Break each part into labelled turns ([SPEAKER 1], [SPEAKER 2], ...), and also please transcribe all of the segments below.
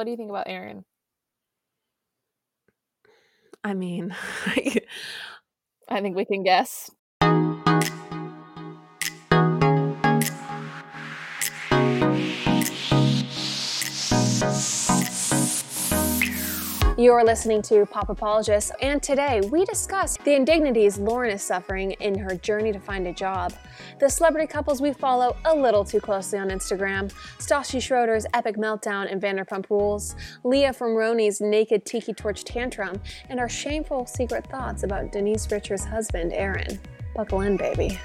[SPEAKER 1] what do you think about Aaron?
[SPEAKER 2] I mean,
[SPEAKER 1] I think we can guess. You're listening to Pop Apologists, and today we discuss the indignities Lauren is suffering in her journey to find a job, the celebrity couples we follow a little too closely on Instagram, Stassi Schroeder's epic meltdown in Vanderpump Rules, Leah from RHONY's naked tiki torch tantrum, and our shameful secret thoughts about Denise Richards' husband, Aaron. Buckle in, baby.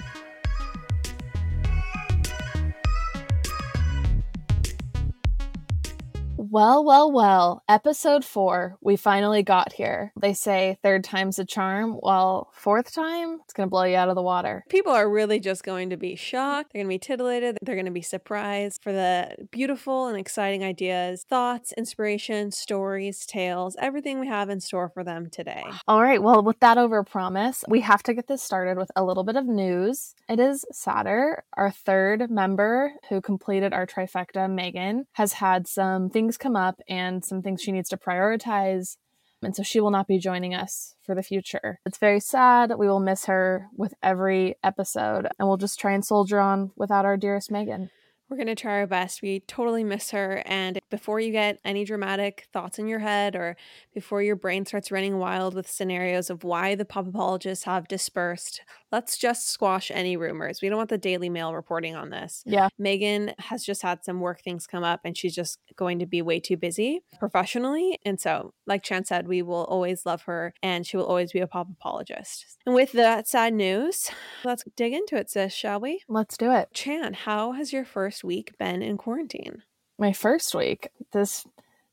[SPEAKER 1] Well, well, well. Episode four. We finally got here. They say third time's a charm. Well, fourth time, it's going to blow you out of the water.
[SPEAKER 2] people are really just going to be shocked. They're going to be titillated. They're going to be surprised for the beautiful and exciting ideas, thoughts, inspiration, stories, tales, everything we have in store for them today.
[SPEAKER 1] All right. Well, with that over promise, we have to get this started with a little bit of news. It is Satter, Our third member who completed our trifecta, Megan, has had some things come up and some things she needs to prioritize. And so she will not be joining us for the future. It's very sad. We will miss her with every episode, and we'll just try and soldier on without our dearest Megan.
[SPEAKER 2] We're going to try our best. We totally miss her. And before you get any dramatic thoughts in your head or before your brain starts running wild with scenarios of why the pop apologists have dispersed, let's just squash any rumors. We don't want the Daily Mail reporting on this.
[SPEAKER 1] Yeah.
[SPEAKER 2] Megan has just had some work things come up and she's just going to be way too busy professionally. And so, like Chan said, we will always love her and she will always be a pop apologist. And with that sad news, let's dig into it, sis, shall we?
[SPEAKER 1] Let's do it.
[SPEAKER 2] Chan, how has your first week been in quarantine?
[SPEAKER 1] My first week. This,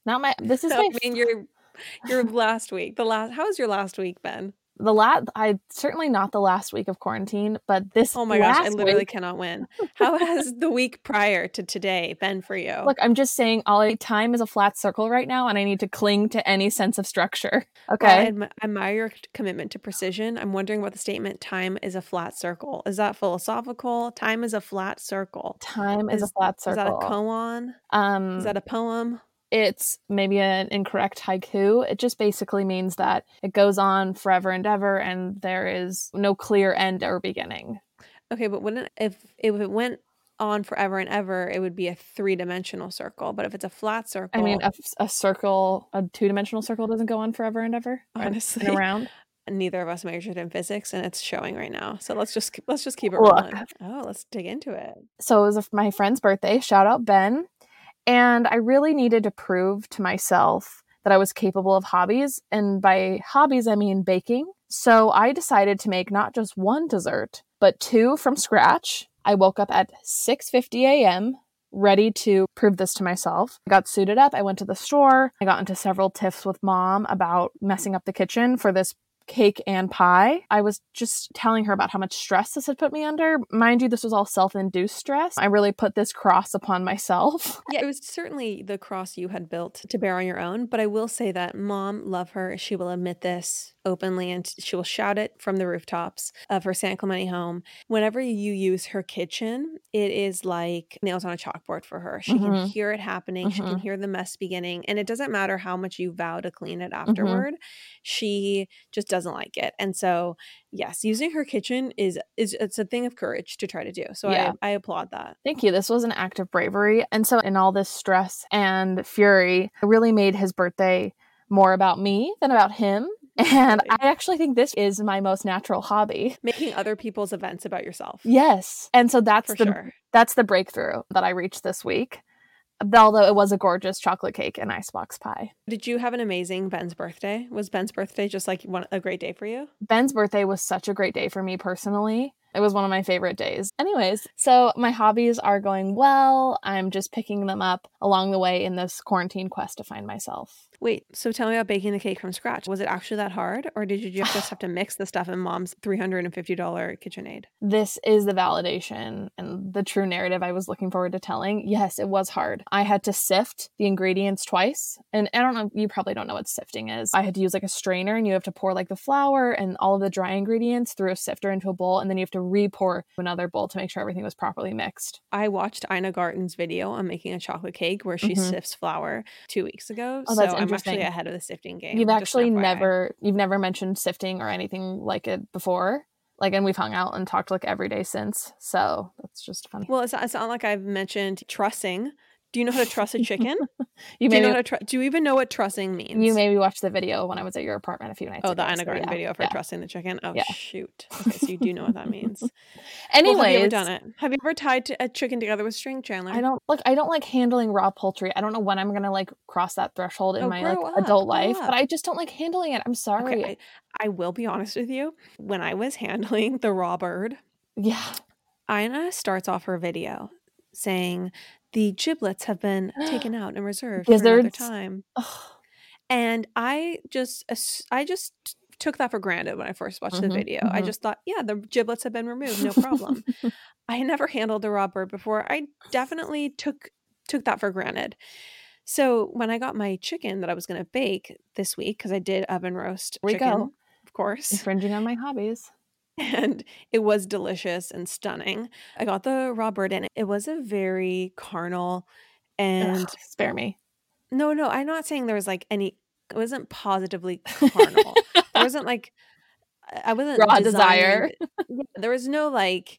[SPEAKER 1] not my, this is
[SPEAKER 2] I
[SPEAKER 1] my
[SPEAKER 2] mean, your your last week. The last. How has your last week been?
[SPEAKER 1] The last i certainly not the last week of quarantine but this
[SPEAKER 2] Oh my gosh, I literally
[SPEAKER 1] week-
[SPEAKER 2] cannot win. How has the week prior to today been for you?
[SPEAKER 1] look i'm just saying all time is a flat circle right now and i need to cling to any sense of structure
[SPEAKER 2] I
[SPEAKER 1] okay
[SPEAKER 2] admi- admire your commitment to precision. I'm wondering about the statement "time is a flat circle." Is that philosophical? Time is a flat circle.
[SPEAKER 1] time is,
[SPEAKER 2] Is-
[SPEAKER 1] a flat circle.
[SPEAKER 2] Is that a koan?
[SPEAKER 1] um
[SPEAKER 2] Is that a poem?
[SPEAKER 1] It's maybe an incorrect haiku it just basically means that it goes on forever and ever and there is no clear end or beginning
[SPEAKER 2] Okay, but wouldn't if if it went on forever and ever, it would be a three dimensional circle. But if it's a flat circle,
[SPEAKER 1] i mean a, a circle a two-dimensional circle doesn't go on forever and ever
[SPEAKER 2] Honestly.
[SPEAKER 1] and around
[SPEAKER 2] neither of us majored in physics, and it's showing right now. So let's just let's just keep it
[SPEAKER 1] Look.
[SPEAKER 2] rolling. Oh, let's dig into it.
[SPEAKER 1] so it was my friend's birthday shout out ben and i really needed to prove to myself that i was capable of hobbies and by hobbies i mean baking. So i decided to make not just one dessert but two from scratch. I woke up at 6.50 a.m ready to prove this to myself. I got suited up i went to the store i got into several tiffs with mom about messing up the kitchen for this cake and pie. I was just telling her about how much stress this had put me under. Mind you, this was all self induced stress. I really put this cross upon myself.
[SPEAKER 2] Yeah, it was certainly the cross you had built to bear on your own. But I will say that mom, love her. She will admit this openly and she will shout it from the rooftops of her San Clemente home. Whenever you use her kitchen, it is like nails on a chalkboard for her. She can
[SPEAKER 1] Mhm.
[SPEAKER 2] hear it happening, she can
[SPEAKER 1] Mhm.
[SPEAKER 2] hear the mess beginning. And it doesn't matter how much you vow to clean it
[SPEAKER 1] Mm-hmm.
[SPEAKER 2] afterward, she just doesn't like it. And so, yes, using her kitchen is is it's a thing of courage to try to do. So
[SPEAKER 1] Yeah.
[SPEAKER 2] I, I applaud that.
[SPEAKER 1] Thank you. This was an act of bravery. And so, in all this stress and fury, I really made his birthday more about me than about him. And I actually think this is my most natural hobby.
[SPEAKER 2] Making other people's events about yourself.
[SPEAKER 1] Yes. And so that's
[SPEAKER 2] for
[SPEAKER 1] the
[SPEAKER 2] sure.
[SPEAKER 1] that's the breakthrough that I reached this week. Although it was a gorgeous chocolate cake and icebox pie.
[SPEAKER 2] Did you have an amazing Ben's birthday? Was Ben's birthday just like one a great day for you?
[SPEAKER 1] Ben's birthday was such a great day for me personally. It was one of my favorite days. Anyways, so my hobbies are going well. I'm just picking them up along the way in this quarantine quest to find myself.
[SPEAKER 2] Wait, so tell me about baking the cake from scratch. Was it actually that hard, or did you just have to mix the stuff in mom's three hundred and fifty dollar KitchenAid?
[SPEAKER 1] This is the validation and the true narrative I was looking forward to telling. Yes, it was hard. I had to sift the ingredients twice. And I don't know, you probably don't know what sifting is. I had to use like a strainer and you have to pour like the flour and all of the dry ingredients through a sifter into a bowl and then you have to re-pour another bowl to make sure everything was properly mixed.
[SPEAKER 2] I watched Ina Garten's video on making a chocolate cake where she
[SPEAKER 1] Mhm.
[SPEAKER 2] sifts flour two weeks ago.
[SPEAKER 1] Oh,
[SPEAKER 2] so
[SPEAKER 1] that's
[SPEAKER 2] I'm
[SPEAKER 1] interesting.
[SPEAKER 2] actually ahead of the sifting game.
[SPEAKER 1] You've actually never you've never mentioned sifting or anything like it before. Like and we've hung out and talked like every day since. So that's just funny.
[SPEAKER 2] Well, it's not, it's not like I've mentioned trussing. Do you know how to truss a chicken?
[SPEAKER 1] you
[SPEAKER 2] do you know how to tr- do you even know what trussing means?
[SPEAKER 1] you maybe watched the video when I was at your apartment a few nights
[SPEAKER 2] Oh,
[SPEAKER 1] ago.
[SPEAKER 2] the Ina
[SPEAKER 1] so
[SPEAKER 2] Garten
[SPEAKER 1] yeah,
[SPEAKER 2] video for
[SPEAKER 1] yeah.
[SPEAKER 2] trussing the chicken. Oh
[SPEAKER 1] Yeah.
[SPEAKER 2] shoot! Okay, so you do know what that means.
[SPEAKER 1] Anyways,
[SPEAKER 2] well, have you ever done it? Have you ever tied a chicken together with string, Chandler?
[SPEAKER 1] I don't look. I don't like handling raw poultry. I don't know when I'm gonna like cross that threshold in
[SPEAKER 2] Oh,
[SPEAKER 1] my like
[SPEAKER 2] up,
[SPEAKER 1] adult life,
[SPEAKER 2] up.
[SPEAKER 1] but I just don't like handling it. I'm sorry.
[SPEAKER 2] Okay, I, I will be honest with you. When I was handling the raw bird,
[SPEAKER 1] yeah,
[SPEAKER 2] Ina starts off her video saying the giblets have been taken out and reserved for another
[SPEAKER 1] Gizzards.
[SPEAKER 2] time.
[SPEAKER 1] Ugh.
[SPEAKER 2] And I just ass- I just took that for granted when I first watched the
[SPEAKER 1] Mhm,
[SPEAKER 2] video. I
[SPEAKER 1] mhm.
[SPEAKER 2] just thought, yeah, the giblets have been removed, no problem. I had never handled a raw bird before. I definitely took took that for granted. So when I got my chicken that I was going to bake this week, because I did oven roast
[SPEAKER 1] Here we
[SPEAKER 2] chicken,
[SPEAKER 1] go.
[SPEAKER 2] of course,
[SPEAKER 1] infringing on my hobbies.
[SPEAKER 2] and it was delicious and stunning. I got the raw bird and it was a very carnal and
[SPEAKER 1] Ugh, spare me.
[SPEAKER 2] no, no, I'm not saying there was like any. It wasn't positively carnal. there wasn't like I- wasn't
[SPEAKER 1] Raw desire.
[SPEAKER 2] Yeah, there was no like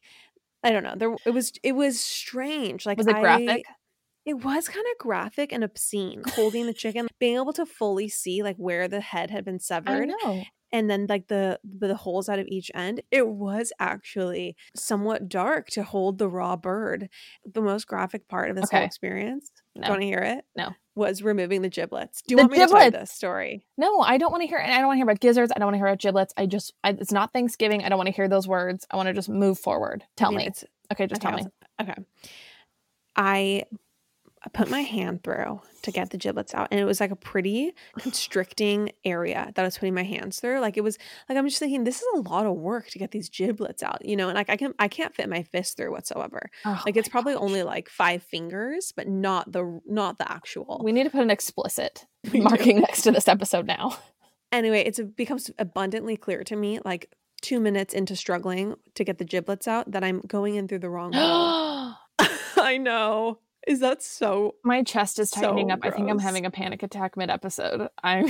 [SPEAKER 2] I don't know. There it was it was strange. Like
[SPEAKER 1] Was it graphic?
[SPEAKER 2] I- it was kind of graphic and obscene. Holding the chicken, being able to fully see like where the head had been
[SPEAKER 1] I
[SPEAKER 2] severed,
[SPEAKER 1] know.
[SPEAKER 2] And then like the the holes out of each end. It was actually somewhat dark to hold the raw bird. The most graphic part of this
[SPEAKER 1] Okay.
[SPEAKER 2] whole experience.
[SPEAKER 1] No.
[SPEAKER 2] want to hear it?
[SPEAKER 1] No.
[SPEAKER 2] Was removing the giblets. Do you
[SPEAKER 1] The
[SPEAKER 2] want me to tell you
[SPEAKER 1] giblets!
[SPEAKER 2] this story?
[SPEAKER 1] No, I don't want to hear. And I don't want to hear about gizzards. I don't want to hear about giblets. I just, I, it's not Thanksgiving. I don't want to hear those words. I want to just move forward. Tell
[SPEAKER 2] I mean,
[SPEAKER 1] me. Okay, just
[SPEAKER 2] okay,
[SPEAKER 1] tell me.
[SPEAKER 2] Okay. I I put my hand through to get the giblets out, and it was like a pretty constricting area that I was putting my hands through. Like it was like I'm just thinking this is a lot of work to get these giblets out, you know. And like I can I can't fit my fist through whatsoever.
[SPEAKER 1] Oh
[SPEAKER 2] Like it's probably
[SPEAKER 1] gosh.
[SPEAKER 2] only like five fingers, but not the not the actual.
[SPEAKER 1] We need to put an explicit marking next to this episode now.
[SPEAKER 2] anyway, it's it becomes abundantly clear to me, like two minutes into struggling to get the giblets out, that I'm going in through the wrong hole. I know. Is that so?
[SPEAKER 1] My chest is tightening
[SPEAKER 2] So
[SPEAKER 1] up. I think I'm having a panic attack mid episode. I'm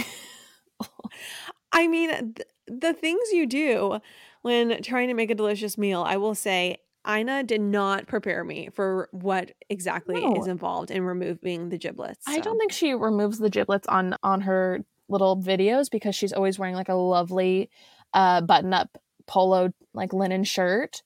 [SPEAKER 2] I mean, th- the things you do when trying to make a delicious meal, I will say, Ina did not prepare me for what exactly
[SPEAKER 1] No.
[SPEAKER 2] is involved in removing the giblets.
[SPEAKER 1] I don't think she removes the giblets on on her little videos because she's always wearing like a lovely uh button up polo like linen shirt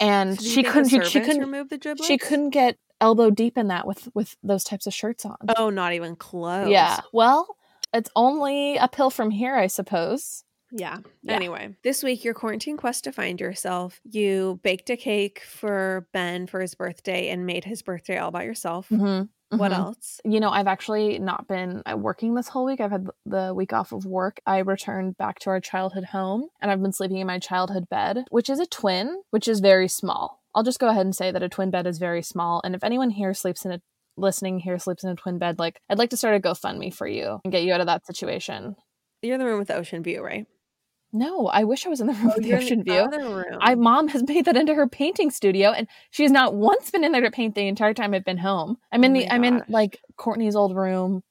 [SPEAKER 1] and
[SPEAKER 2] So
[SPEAKER 1] she couldn't she couldn't
[SPEAKER 2] remove the giblets.
[SPEAKER 1] she couldn't get elbow deep in that with with those types of shirts on.
[SPEAKER 2] Oh, not even close.
[SPEAKER 1] yeah. Well, it's only uphill from here, I suppose.
[SPEAKER 2] Yeah.
[SPEAKER 1] Yeah.
[SPEAKER 2] Anyway, this week, your quarantine quest to find yourself, you baked a cake for Ben for his birthday and made his birthday all by yourself.
[SPEAKER 1] Mm-hmm.
[SPEAKER 2] What
[SPEAKER 1] Mhm.
[SPEAKER 2] else?
[SPEAKER 1] You know, I've actually not been uh, working this whole week. I've had the week off of work. I returned back to our childhood home and I've been sleeping in my childhood bed, which is a twin, which is very small. I'll just go ahead and say that a twin bed is very small. And if anyone here sleeps in a listening here sleeps in a twin bed, like I'd like to start a GoFundMe for you and get you out of that situation.
[SPEAKER 2] You're in the room with the ocean view, right?
[SPEAKER 1] No, I wish I was in the room oh, with the ocean view.
[SPEAKER 2] other room.
[SPEAKER 1] I mom has made that into her painting studio, and she's not once been in there to paint the entire time I've been home. I'm
[SPEAKER 2] Oh
[SPEAKER 1] in the oh
[SPEAKER 2] my
[SPEAKER 1] I'm in like Courtney's old room,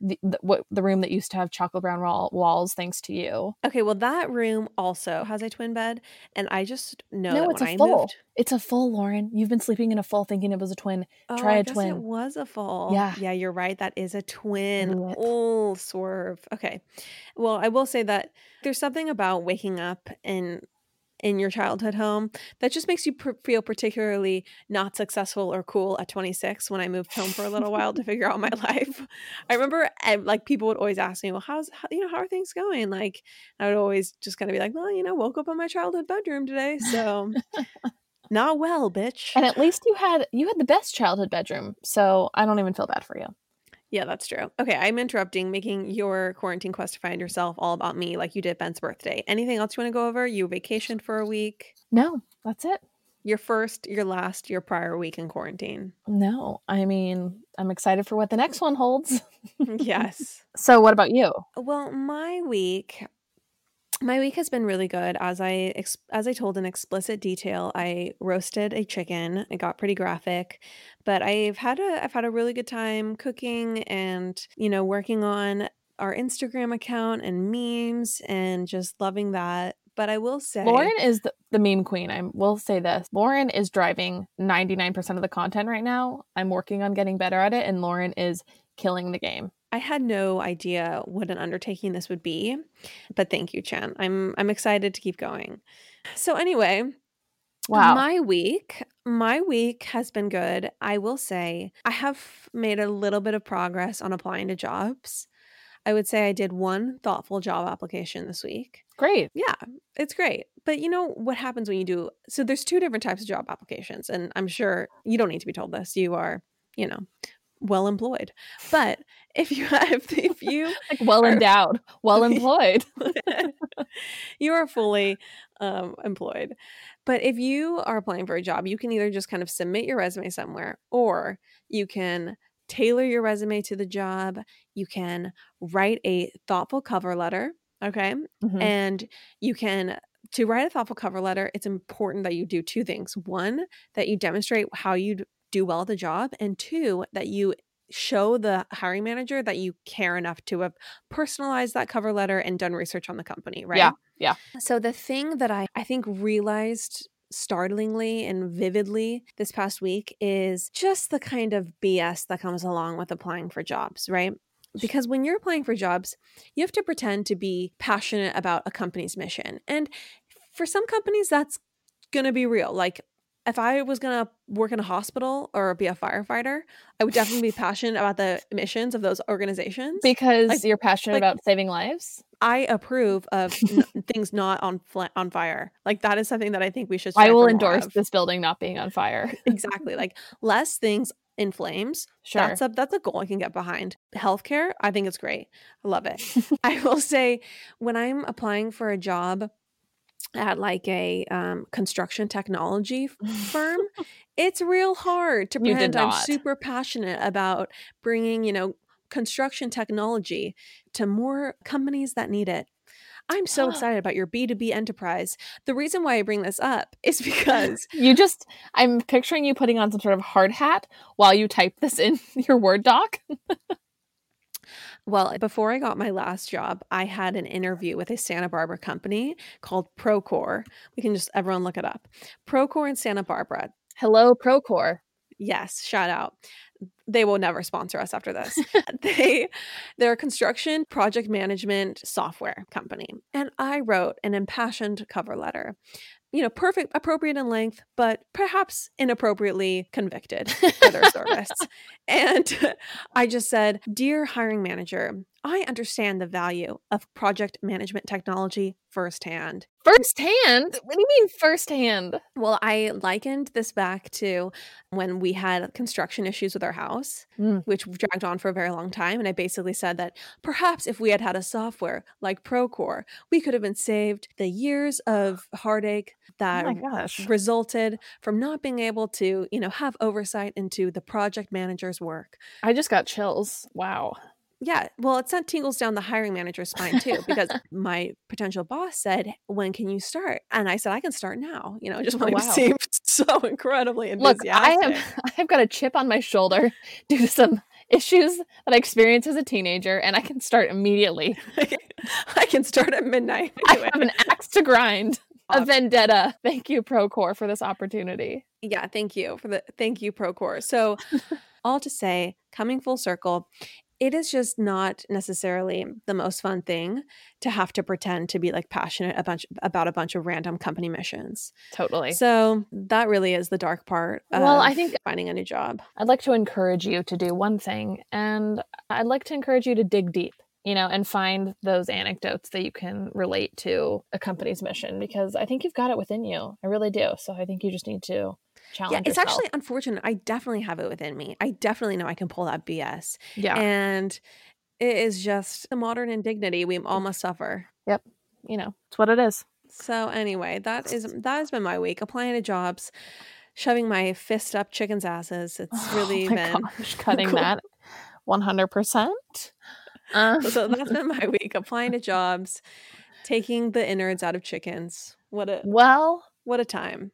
[SPEAKER 1] the, the what the room that used to have chocolate brown wall, walls, thanks to you.
[SPEAKER 2] Okay, well, that room also has a twin bed, and I just know
[SPEAKER 1] No,
[SPEAKER 2] that
[SPEAKER 1] it's
[SPEAKER 2] when
[SPEAKER 1] a
[SPEAKER 2] I
[SPEAKER 1] full.
[SPEAKER 2] moved,
[SPEAKER 1] It's a full, Lauren. You've been sleeping in a full, thinking it was a twin.
[SPEAKER 2] oh,
[SPEAKER 1] Try
[SPEAKER 2] I
[SPEAKER 1] a
[SPEAKER 2] guess
[SPEAKER 1] twin.
[SPEAKER 2] It was a full.
[SPEAKER 1] Yeah.
[SPEAKER 2] yeah, you're right. That is a twin.
[SPEAKER 1] Idiot.
[SPEAKER 2] Oh, swerve. Okay, well, I will say that there's something about waking up in in your childhood home that just makes you pr- feel particularly not successful or cool at 26 when i moved home for a little while to figure out my life. I remember eh, like people would always ask me well how's how, you know how are things going? Like i would always just kind of be like well you know woke up in my childhood bedroom today so not well bitch.
[SPEAKER 1] And at least you had you had the best childhood bedroom, so I don't even feel bad for you.
[SPEAKER 2] Yeah that's true okay i'm interrupting making your quarantine quest to find yourself all about me like you did ben's birthday anything else you want to go over you vacationed for a week
[SPEAKER 1] No, that's it.
[SPEAKER 2] your first your last your prior week in quarantine
[SPEAKER 1] No, I mean I'm excited for what the next one holds.
[SPEAKER 2] yes
[SPEAKER 1] So, what about you?
[SPEAKER 2] Well, my week, My week has been really good. As I as I told in explicit detail, I roasted a chicken. It got pretty graphic, but I've had a I've had a really good time cooking and you know working on our Instagram account and memes and just loving that. But I will say,
[SPEAKER 1] Lauren is the, the meme queen. I will say this Lauren is driving 99% of the content right now. I'm working on getting better at it, and Lauren is killing the game.
[SPEAKER 2] I had no idea what an undertaking this would be, but thank you, Chan. I'm I'm excited to keep going. So anyway,
[SPEAKER 1] Wow.
[SPEAKER 2] my week, my week has been good. I will say I have made a little bit of progress on applying to jobs. I would say I did one thoughtful job application this week.
[SPEAKER 1] Great.
[SPEAKER 2] Yeah, it's great. But you know what happens when you do so there's two different types of job applications and I'm sure you don't need to be told this. You are, you know, well employed. But if you have if you
[SPEAKER 1] Like well endowed, well employed.
[SPEAKER 2] you are fully um, employed. But if you are applying for a job, you can either just kind of submit your resume somewhere or you can tailor your resume to the job. You can write a thoughtful cover letter. Okay.
[SPEAKER 1] Mhm.
[SPEAKER 2] And you can, to write a thoughtful cover letter, it's important that you do two things. One, that you demonstrate how you do well at the job. And two, that you show the hiring manager that you care enough to have personalized that cover letter and done research on the company, right?
[SPEAKER 1] Yeah, yeah.
[SPEAKER 2] So the thing that I, I think realized startlingly and vividly this past week is just the kind of BS that comes along with applying for jobs, right? Because when you're applying for jobs, you have to pretend to be passionate about a company's mission. And for some companies, that's going to be real. Like, if I was going to work in a hospital or be a firefighter, I would definitely be passionate about the missions of those organizations.
[SPEAKER 1] Because
[SPEAKER 2] Like-
[SPEAKER 1] you're passionate
[SPEAKER 2] like-
[SPEAKER 1] about saving lives.
[SPEAKER 2] I approve of n- things not on fl- on fire. Like that is something that I think we should.
[SPEAKER 1] I will endorse
[SPEAKER 2] of.
[SPEAKER 1] this building not being on fire.
[SPEAKER 2] exactly. Like less things in flames.
[SPEAKER 1] Sure.
[SPEAKER 2] That's a that's a goal I can get behind. Healthcare, I think it's great. I love it. I will say when I'm applying for a job at like a um, construction technology firm, it's real hard to pretend I'm super passionate about bringing, you know, construction technology to more companies that need it. I'm so excited about your B2B enterprise. The reason why I bring this up is because
[SPEAKER 1] You just, I'm picturing you putting on some sort of hard hat while you type this in your Word doc.
[SPEAKER 2] Well, before I got my last job, I had an interview with a Santa Barbara company called Procore. We can just everyone look it up. Procore in Santa Barbara.
[SPEAKER 1] Hello, Procore.
[SPEAKER 2] Yes, shout out. They will never sponsor us after this. they they're a construction project management software company. And I wrote an impassioned cover letter. You know, perfect, appropriate in length, but perhaps inappropriately convicted for their service. And I just said, Dear hiring manager, I understand the value of project management technology firsthand.
[SPEAKER 1] Firsthand? What do you mean firsthand?
[SPEAKER 2] Well, I likened this back to when we had construction issues with our house,
[SPEAKER 1] Mm.
[SPEAKER 2] which dragged on for a very long time. And I basically said that perhaps if we had had a software like Procore, we could have been saved the years of heartache that
[SPEAKER 1] oh
[SPEAKER 2] resulted from not being able to, you know, have oversight into the project manager's work.
[SPEAKER 1] I just got chills. Wow.
[SPEAKER 2] Yeah, well, it sent tingles down the hiring manager's spine too, because my potential boss said, "When can you start?" And I said, "I can start now." You know, just
[SPEAKER 1] Oh, wow.
[SPEAKER 2] to seem so incredibly
[SPEAKER 1] Look, I have I've got a chip on my shoulder due to some issues that I experienced as a teenager, and I can start immediately.
[SPEAKER 2] I can start at midnight.
[SPEAKER 1] I have an axe to grind, a vendetta. Thank you, Procore, for this opportunity.
[SPEAKER 2] yeah, thank you for the thank you, Procore. So, all to say, coming full circle, it is just not necessarily the most fun thing to have to pretend to be like passionate a bunch about a bunch of random company missions.
[SPEAKER 1] Totally.
[SPEAKER 2] So that really is the dark part.
[SPEAKER 1] Well, I think-
[SPEAKER 2] finding a new job.
[SPEAKER 1] I'd like to encourage you to do one thing, and I'd like to encourage you to dig deep, you know, and find those anecdotes that you can relate to a company's mission because I think you've got it within you. I really do. So I think you just need to challenge
[SPEAKER 2] Yeah, it's
[SPEAKER 1] yourself.
[SPEAKER 2] actually unfortunate. I definitely have it within me. I definitely know I can pull that BS.
[SPEAKER 1] yeah,
[SPEAKER 2] And it is just the modern indignity we all must suffer. Yep.
[SPEAKER 1] You know, it's what it is.
[SPEAKER 2] So anyway, that is that has been my week. Applying to jobs, shoving my fist up chickens' asses. It's really
[SPEAKER 1] oh
[SPEAKER 2] been
[SPEAKER 1] gosh, cutting
[SPEAKER 2] cool.
[SPEAKER 1] that 100%. Uh,
[SPEAKER 2] so that's been my week. Applying to jobs, Taking the innards out of chickens. What a
[SPEAKER 1] Well,
[SPEAKER 2] what a time.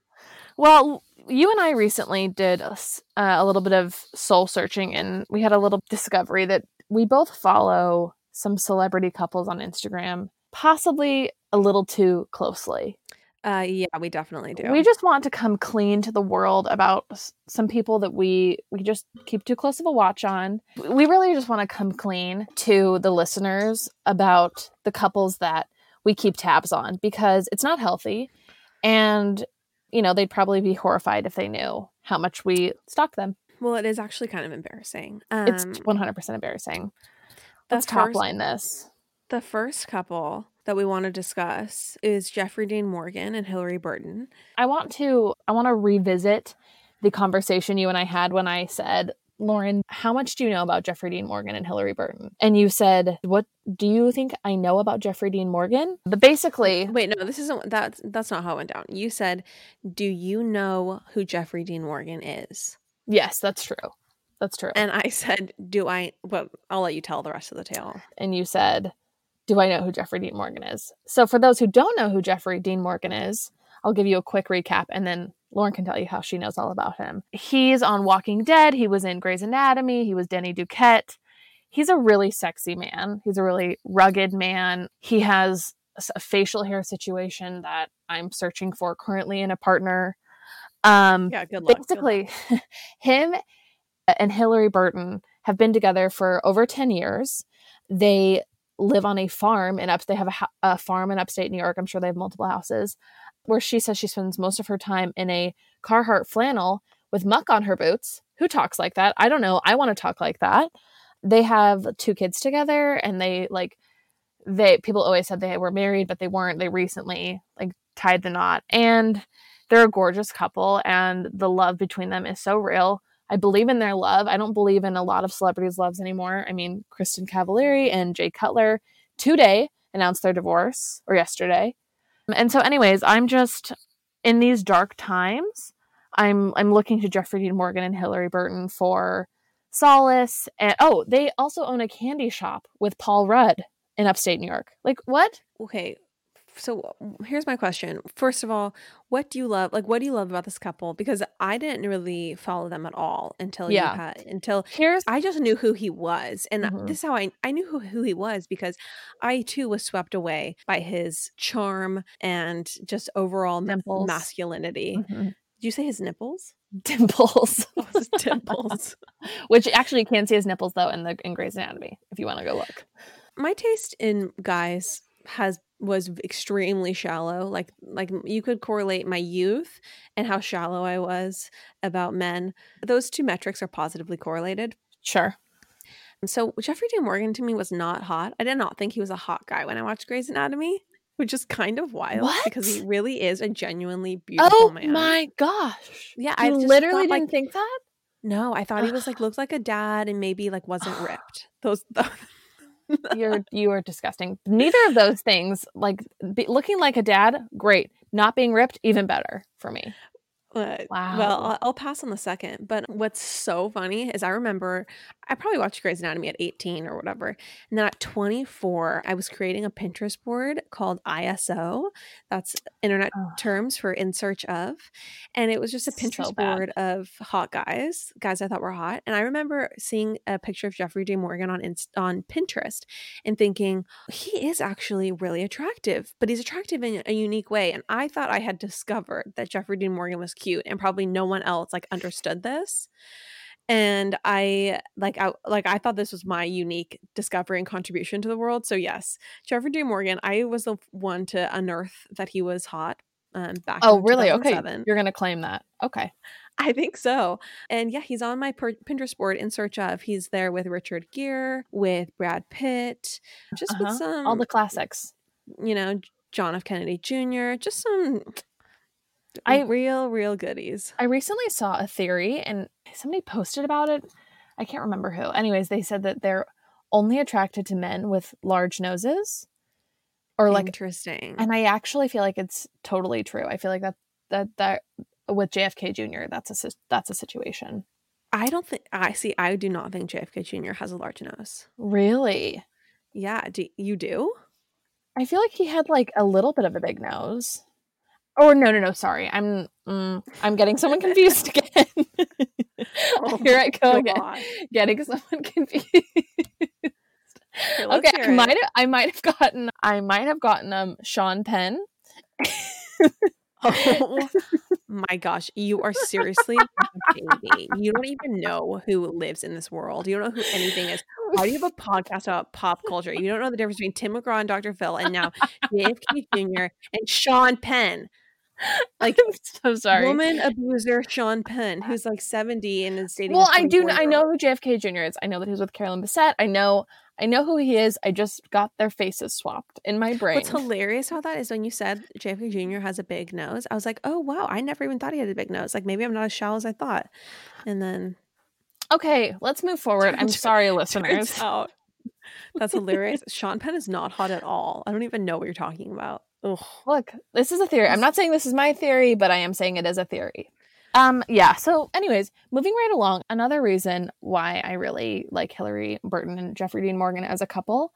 [SPEAKER 1] well, you and I recently did a, uh, a little bit of soul searching, and we had a little discovery that we both follow some celebrity couples on Instagram, possibly a little too closely.
[SPEAKER 2] Uh yeah, we definitely do.
[SPEAKER 1] We just want to come clean to the world about some people that we we just keep too close of a watch on. We really just want to come clean to the listeners about the couples that we keep tabs on because it's not healthy and you know, they'd probably be horrified if they knew how much we stalk them.
[SPEAKER 2] well, it is actually kind of embarrassing. Um,
[SPEAKER 1] It's 100% embarrassing. Let's top
[SPEAKER 2] first-
[SPEAKER 1] line this.
[SPEAKER 2] The first couple that we want to discuss is Jeffrey Dean Morgan and Hilarie Burton.
[SPEAKER 1] I want to I want to revisit the conversation you and I had when I said, "Lauren, how much do you know about Jeffrey Dean Morgan and Hilarie Burton?" And you said, "What do you think I know about Jeffrey Dean Morgan?" But basically,
[SPEAKER 2] Wait, no, this isn't that's that's not how it went down. You said, "Do you know who Jeffrey Dean Morgan is?"
[SPEAKER 1] yes, that's true. That's true.
[SPEAKER 2] And I said, "Do I?" Well, I'll let you tell the rest of the tale.
[SPEAKER 1] and you said, Do I know who Jeffrey Dean Morgan is? So, for those who don't know who Jeffrey Dean Morgan is, I'll give you a quick recap and then Lauren can tell you how she knows all about him. He's on Walking Dead, he was in Grey's Anatomy, he was Denny Duquette. He's a really sexy man, he's a really rugged man. He has a facial hair situation that I'm searching for currently in a partner. Um,
[SPEAKER 2] Yeah, good luck. good luck.
[SPEAKER 1] basically him and hilarie burton have been together for over 10 years they live on a farm in up they have a, a farm in upstate new york i'm sure they have multiple houses where she says she spends most of her time in a carhartt flannel with muck on her boots. Who talks like that? I don't know. I want to talk like that. They have two kids together and they like they people always said they were married but they weren't. They recently like tied the knot. And they're a gorgeous couple and the love between them is so real. I believe in their love. I don't believe in a lot of celebrities loves anymore. I mean kristin cavallari and jay cutler today announced their divorce or yesterday and so anyways i'm just in these dark times i'm i'm looking to jeffrey dean morgan and hilarie burton for solace. And oh they also own a candy shop with paul rudd in upstate new york. Like what?
[SPEAKER 2] Okay, so here's my question. First of all, what do you love? Like, what do you love about this couple? Because I didn't really follow them at all until
[SPEAKER 1] Yeah.
[SPEAKER 2] you had until
[SPEAKER 1] here's
[SPEAKER 2] I just knew who he was, and
[SPEAKER 1] Mhm.
[SPEAKER 2] this is how I I knew who, who he was because I too was swept away by his charm and just overall masculinity.
[SPEAKER 1] Mhm.
[SPEAKER 2] Did you say his nipples?
[SPEAKER 1] dimples
[SPEAKER 2] Oh, dimples.
[SPEAKER 1] which actually you can see his nipples though in the in Grey's Anatomy if you want to go look.
[SPEAKER 2] my taste in guys has was extremely shallow like like you could correlate my youth and how shallow i was about men those two metrics are positively correlated
[SPEAKER 1] Sure.
[SPEAKER 2] so jeffrey dean morgan to me was not hot i did not think he was a hot guy when i watched grey's anatomy which is kind of wild because he really is a genuinely beautiful man.
[SPEAKER 1] Oh
[SPEAKER 2] man
[SPEAKER 1] my gosh.
[SPEAKER 2] Yeah,
[SPEAKER 1] I literally didn't think that.
[SPEAKER 2] no i thought he was like looked like a dad and maybe like wasn't ripped those
[SPEAKER 1] You're you are disgusting. Neither of those things, like be, looking like a dad, great. Not being ripped, even better for me.
[SPEAKER 2] Uh,
[SPEAKER 1] Wow.
[SPEAKER 2] Well, I'll, I'll pass on the second. But what's so funny is I remember I probably watched Grey's Anatomy at 18 or whatever. And then at 24, I was creating a Pinterest board called ISO. That's internet
[SPEAKER 1] Oh.
[SPEAKER 2] terms for in search of. And it was just a Pinterest
[SPEAKER 1] bad.
[SPEAKER 2] board of hot guys, guys I thought were hot. And I remember seeing a picture of Jeffrey J. Morgan on, on Pinterest and thinking, he is actually really attractive, but he's attractive in a unique way. And I thought I had discovered that Jeffrey Dean Morgan was cute, and probably no one else like understood this. And I like I like I thought this was my unique discovery and contribution to the world. So yes, Jeffrey Dean Morgan, I was the one to unearth that he was hot. Um, back
[SPEAKER 1] Oh,
[SPEAKER 2] in
[SPEAKER 1] really? Okay.
[SPEAKER 2] 2007.
[SPEAKER 1] You're gonna claim that. Okay.
[SPEAKER 2] I think so. And yeah, he's on my per- Pinterest board in search of. He's there with Richard Gere, with Brad Pitt, just
[SPEAKER 1] Uh-huh.
[SPEAKER 2] with some
[SPEAKER 1] All the classics.
[SPEAKER 2] you know, John F. Kennedy Jr., just some
[SPEAKER 1] I-
[SPEAKER 2] real, real goodies.
[SPEAKER 1] I recently saw a theory and somebody posted about it. I can't remember who. Anyways, they said that they're only attracted to men with large noses. Or like
[SPEAKER 2] Interesting.
[SPEAKER 1] and I actually feel like it's totally true. I feel like that that that with JFK Jr. that's a that's a situation.
[SPEAKER 2] I don't think I see. I do not think JFK Jr. has a large nose.
[SPEAKER 1] Really?
[SPEAKER 2] Yeah, do you do?
[SPEAKER 1] I feel like he had like a little bit of a big nose. Or no, no, no. Sorry, I'm mm, I'm getting someone confused again.
[SPEAKER 2] Oh
[SPEAKER 1] Here I go again,
[SPEAKER 2] God.
[SPEAKER 1] getting someone confused.
[SPEAKER 2] Okay,
[SPEAKER 1] okay, I might have I might have gotten I might have gotten um Sean Penn.
[SPEAKER 2] Oh my gosh, you are seriously baby. You don't even know who lives in this world. You don't know who anything is. Why do you have a podcast about pop culture? You don't know the difference between Tim McGraw and Dr. Phil, and now JFK Jr. and Sean Penn. Like
[SPEAKER 1] I'm so sorry.
[SPEAKER 2] woman abuser Sean Penn, who's like 70 and is dating.
[SPEAKER 1] well,
[SPEAKER 2] I
[SPEAKER 1] do I know who JFK Jr. is. I know that he's with Carolyn Bessette. I know I know who he is. I just got their faces swapped in my brain.
[SPEAKER 2] What's hilarious about that is when you said JFK Jr. has a big nose, I was like, oh wow, I never even thought he had a big nose. Like maybe I'm not as shallow as I thought. And then
[SPEAKER 1] Okay, let's move forward. I'm sorry, listeners.
[SPEAKER 2] out that's hilarious. Sean Penn is not hot at all. I don't even know what you're talking about. Ugh.
[SPEAKER 1] Look, this is a theory. I'm not saying this is my theory, but I am saying it is a theory. Um, yeah. So, anyways, moving right along, another reason why I really like Hilarie Burton and Jeffrey Dean Morgan as a couple,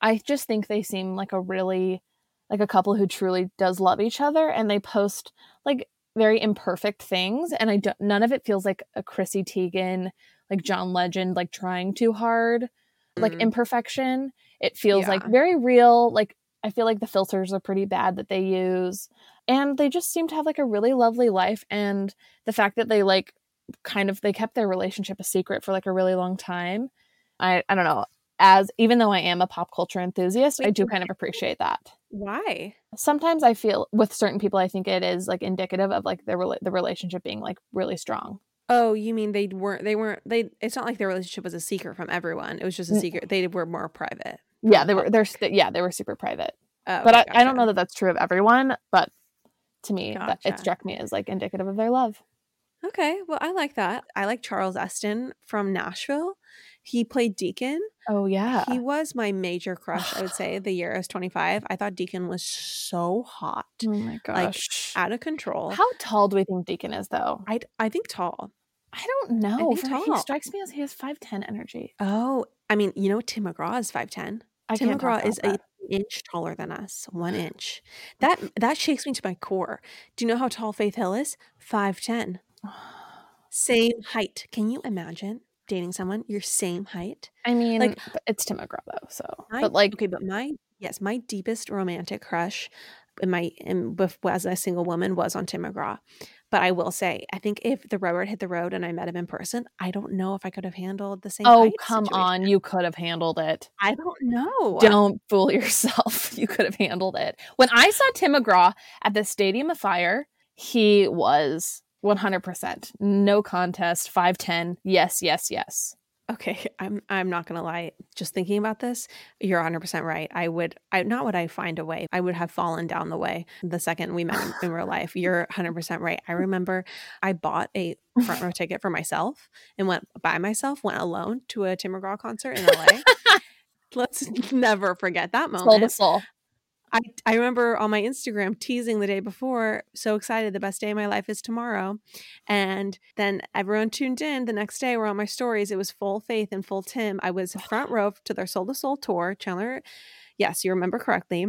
[SPEAKER 1] I just think they seem like a really like a couple who truly does love each other, and they post like very imperfect things, and I don't. None of it feels like a Chrissy Teigen, like John Legend, like trying too hard, like
[SPEAKER 2] Mm.
[SPEAKER 1] imperfection. It feels like very real. Like I feel like the filters are pretty bad that they use. And they just seem to have like a really lovely life. And the fact that they like kind of they kept their relationship a secret for like a really long time. I I don't know. As even though I am a pop culture enthusiast, I do kind of appreciate that.
[SPEAKER 2] Why?
[SPEAKER 1] Sometimes I feel with certain people, I think it is like indicative of like the the relationship being like really strong.
[SPEAKER 2] Oh, you mean they weren't they weren't they it's not like their relationship was a secret from everyone. It was just a
[SPEAKER 1] mm.
[SPEAKER 2] secret. They were more private.
[SPEAKER 1] Yeah, they were they're st- yeah they were super private.
[SPEAKER 2] Oh,
[SPEAKER 1] but I,
[SPEAKER 2] okay,
[SPEAKER 1] I don't know that that's true of everyone. But to me, that, it struck me as like indicative of their love.
[SPEAKER 2] Okay, well, I like that. I like Charles Esten from Nashville. He played Deacon.
[SPEAKER 1] Oh yeah,
[SPEAKER 2] He was my major crush, I would say, the year I was 25. I thought Deacon was so hot,
[SPEAKER 1] oh my gosh, like,
[SPEAKER 2] out of control.
[SPEAKER 1] How tall do we think Deacon is though?
[SPEAKER 2] I, I think tall.
[SPEAKER 1] I don't know. For- He strikes me as he has five ten energy.
[SPEAKER 2] Oh, I mean, you know, Tim McGraw is 5'10.
[SPEAKER 1] I
[SPEAKER 2] Tim McGraw is
[SPEAKER 1] that.
[SPEAKER 2] an inch taller than us, one inch. That that shakes me to my core. Do you know how tall Faith Hill is? 5'10. Same height. Can you imagine dating someone your same height?
[SPEAKER 1] I mean,
[SPEAKER 2] like-
[SPEAKER 1] it's Tim McGraw though. So,
[SPEAKER 2] My,
[SPEAKER 1] but like,
[SPEAKER 2] okay, but my yes, my deepest romantic crush in my in, as a single woman was on Tim McGraw. But I will say, I think if the rubber hit the road and I met him in person, I don't know if I could have handled the same.
[SPEAKER 1] oh come
[SPEAKER 2] situation.
[SPEAKER 1] on, you could have handled it.
[SPEAKER 2] I don't know.
[SPEAKER 1] Don't fool yourself. You could have handled it. When I saw Tim McGraw at the Stadium of Fire, he was 100%. No contest, 5'10. Yes, yes, yes.
[SPEAKER 2] Okay, I'm I'm not gonna lie. Just thinking about this, you're 100 percent right. I would, I not would I find a way. I would have fallen down the way the second we met in, in real life. You're 100 percent right. I remember I bought a front row ticket for myself and went by myself, went alone to a Tim McGraw concert in LA. Let's never forget that
[SPEAKER 1] Soul to
[SPEAKER 2] moment.
[SPEAKER 1] soul.
[SPEAKER 2] I, I remember on my Instagram teasing the day before, so excited, the best day of my life is tomorrow. And then everyone tuned in the next day. We're on my stories. It was full faith and full Tim. I was front row to their Soul to Soul tour. Chandler, yes, you remember correctly.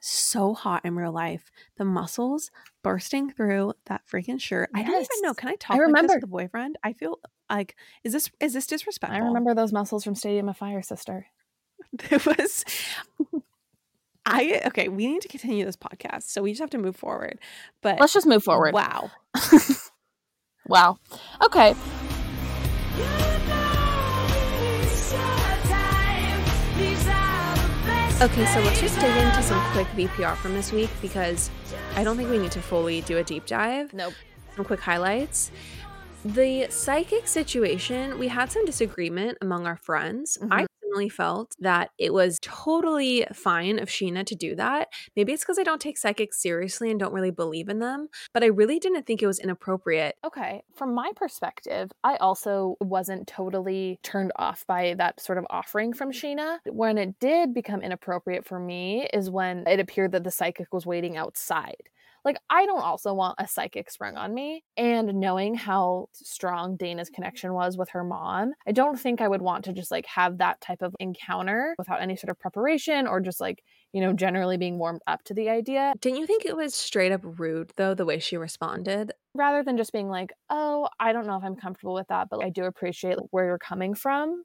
[SPEAKER 2] So hot in real life. The muscles bursting through that freaking shirt. I don't even know. Can I talk
[SPEAKER 1] I
[SPEAKER 2] like this
[SPEAKER 1] remember.
[SPEAKER 2] with a boyfriend? I feel like is this is this disrespectful?
[SPEAKER 1] I remember those muscles from Stadium of Fire, sister.
[SPEAKER 2] it was I okay, we need to continue this podcast. So we just have to move forward. But
[SPEAKER 1] Let's just move forward.
[SPEAKER 2] Wow.
[SPEAKER 1] Wow. Okay.
[SPEAKER 2] Okay, so let's just dig into some quick VPR from this week because I don't think we need to fully do a deep dive.
[SPEAKER 1] Nope.
[SPEAKER 2] Some quick highlights. The psychic situation, we had some disagreement among our friends. I
[SPEAKER 1] Mhm.
[SPEAKER 2] Felt that it was totally fine of Scheana to do that. Maybe it's because I don't take psychics seriously and don't really believe in them, but I really didn't think it was inappropriate.
[SPEAKER 1] Okay. From my perspective, I also wasn't totally turned off by that sort of offering from Scheana. When it did become inappropriate for me is when it appeared that the psychic was waiting outside. Like, I don't also want a psychic sprung on me. And knowing how strong Dayna's connection was with her mom, I don't think I would want to just like have that type of encounter without any sort of preparation or just like, you know, generally being warmed up to the idea.
[SPEAKER 2] Didn't you think it was straight up rude, though, the way she responded?
[SPEAKER 1] Rather than just being like, oh, I don't know if I'm comfortable with that, but I do appreciate where you're coming from.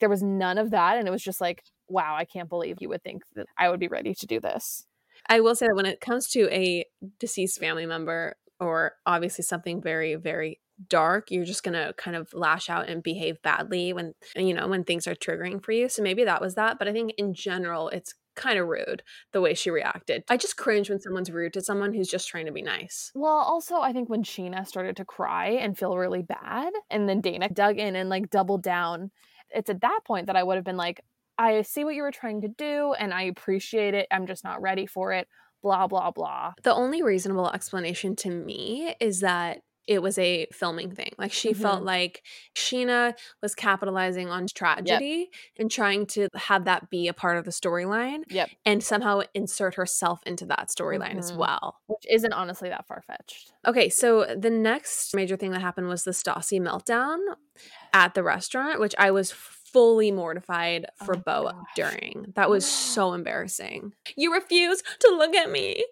[SPEAKER 1] There was none of that. And it was just like, wow, I can't believe you would think that I would be ready to do this.
[SPEAKER 2] I will say that when it comes to a deceased family member or obviously something very, very dark, you're just going to kind of lash out and behave badly when, you know, when things are triggering for you. So maybe that was that. But I think in general, it's kind of rude the way she reacted. I just cringe when someone's rude to someone who's just trying to be nice.
[SPEAKER 1] Well, also, I think when Scheana started to cry and feel really bad, and then Dayna dug in and like doubled down, it's at that point that I would have been like, I see what you were trying to do and I appreciate it. I'm just not ready for it. Blah, blah, blah.
[SPEAKER 2] The only reasonable explanation to me is that it was a filming thing. Like she mm-hmm. felt like Scheana was capitalizing on tragedy yep. and trying to have that be a part of the storyline.
[SPEAKER 1] Yep.
[SPEAKER 2] And somehow insert herself into that storyline mm-hmm. as well.
[SPEAKER 1] Which isn't honestly that far fetched.
[SPEAKER 2] Okay, so the next major thing that happened was the Stassi meltdown at the restaurant, which I was fully mortified for oh Beau gosh. during. That was so embarrassing. You refuse to look at me.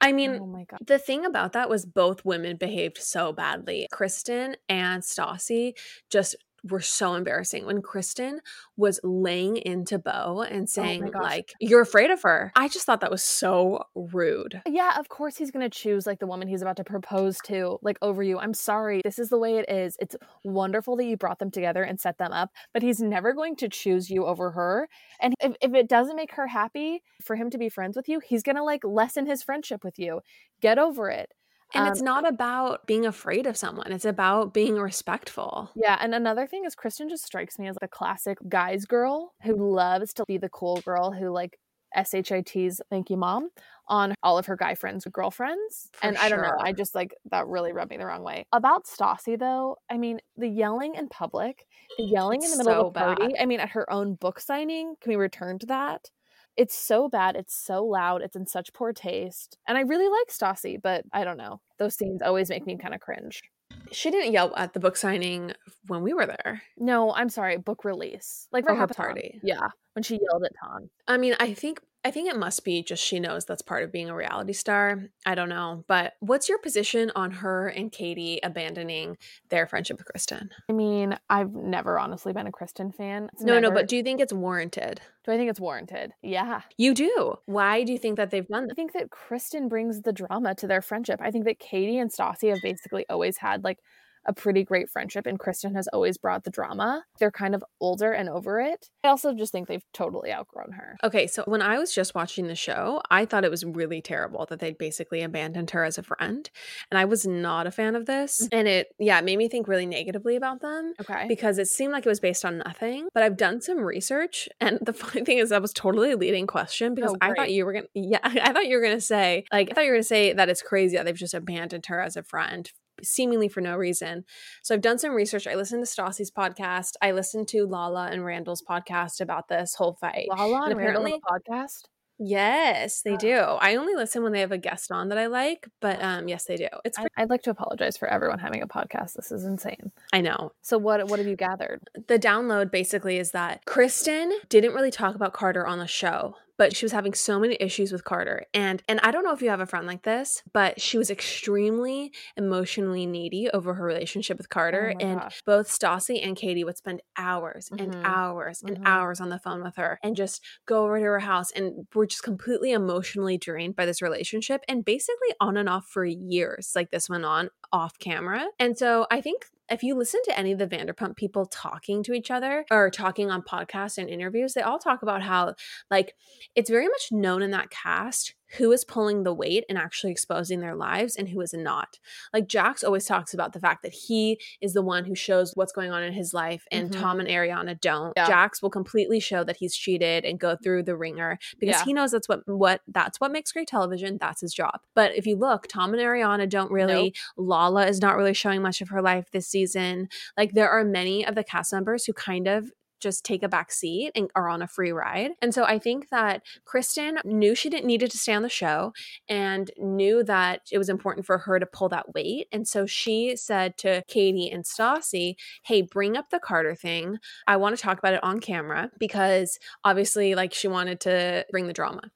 [SPEAKER 2] I mean, oh the thing about that was both women behaved so badly. Kristen and Stassi just were so embarrassing when Kristen was laying into Beau and oh saying, oh like, you're afraid of her. I just thought that was so rude.
[SPEAKER 1] Yeah, of course he's going to choose like the woman he's about to propose to, like over you. I'm sorry. This is the way it is. It's wonderful that you brought them together and set them up, but he's never going to choose you over her. And if, if it doesn't make her happy for him to be friends with you, he's going to like lessen his friendship with you. Get over it.
[SPEAKER 2] And um, it's not about being afraid of someone. It's about being respectful.
[SPEAKER 1] Yeah. And another thing is Kristen just strikes me as like a classic guy's girl who loves to be the cool girl who like SHIT's thank you mom on all of her guy friends girlfriends. For and I don't know. I just like that really rubbed me the wrong way. About Stassi though, I mean, the yelling in public, the yelling it's in the middle so of a party. Bad. I mean, at her own book signing, can we return to that? It's so bad. It's so loud. It's in such poor taste. And I really like Stassi, but I don't know. Those scenes always make me kind of cringe.
[SPEAKER 2] She didn't yell at the book signing when we were there.
[SPEAKER 1] No, I'm sorry, book release. Like for her party. Yeah, when she yelled at Tom.
[SPEAKER 2] I mean, I think I think it must be just she knows that's part of being a reality star. I don't know. But what's your position on her and Katie abandoning their friendship with Kristen?
[SPEAKER 1] I mean, I've never honestly been a Kristen fan.
[SPEAKER 2] It's no, never... no, but do you think it's warranted?
[SPEAKER 1] Do I think it's warranted? Yeah.
[SPEAKER 2] You do. Why do you think that they've done that?
[SPEAKER 1] I think that Kristen brings the drama to their friendship. I think that Katie and Stassi have basically always had like a pretty great friendship, and Kristen has always brought the drama. They're kind of older and over it. I also just think they've totally outgrown her.
[SPEAKER 2] Okay, so when I was just watching the show, I thought it was really terrible that they'd basically abandoned her as a friend. And I was not a fan of this. Mm. And it, yeah, it made me think really negatively about them.
[SPEAKER 1] Okay.
[SPEAKER 2] Because it seemed like it was based on nothing. But I've done some research. And the funny thing is, that was totally a leading question because oh, I thought you were going to, yeah, I thought you were going to say, like, I thought you were going to say that it's crazy that they've just abandoned her as a friend seemingly for no reason. So I've done some research. I listened to Stassi's podcast. I listened to Lala and Randall's podcast about this whole fight.
[SPEAKER 1] Lala and, and apparently podcast.
[SPEAKER 2] Yes, they do. I only listen when they have a guest on that I like, but um yes, they do.
[SPEAKER 1] It's pretty- I'd like to apologize for everyone having a podcast. This is insane.
[SPEAKER 2] I know.
[SPEAKER 1] So what what have you gathered?
[SPEAKER 2] The download basically is that Kristen didn't really talk about Carter on the show but she was having so many issues with Carter. And and I don't know if you have a friend like this, but she was extremely emotionally needy over her relationship with Carter. Oh and gosh. both Stassi and Katie would spend hours and mm-hmm. hours and mm-hmm. hours on the phone with her and just go over to her house and were just completely emotionally drained by this relationship and basically on and off for years. Like this went on off camera. And so I think if you listen to any of the Vanderpump people talking to each other or talking on podcasts and interviews, they all talk about how, like, it's very much known in that cast who is pulling the weight and actually exposing their lives and who is not. Like Jax always talks about the fact that he is the one who shows what's going on in his life and mm-hmm. Tom and Ariana don't. Yeah. Jax will completely show that he's cheated and go through the ringer because yeah. he knows that's what what that's what makes great television. That's his job. But if you look, Tom and Ariana don't really nope. Lala is not really showing much of her life this season. Like there are many of the cast members who kind of just take a back seat and are on a free ride. And so I think that Kristen knew she didn't needed to stay on the show and knew that it was important for her to pull that weight. And so she said to Katie and Stassi, "Hey, bring up the Carter thing. I want to talk about it on camera because obviously like she wanted to bring the drama."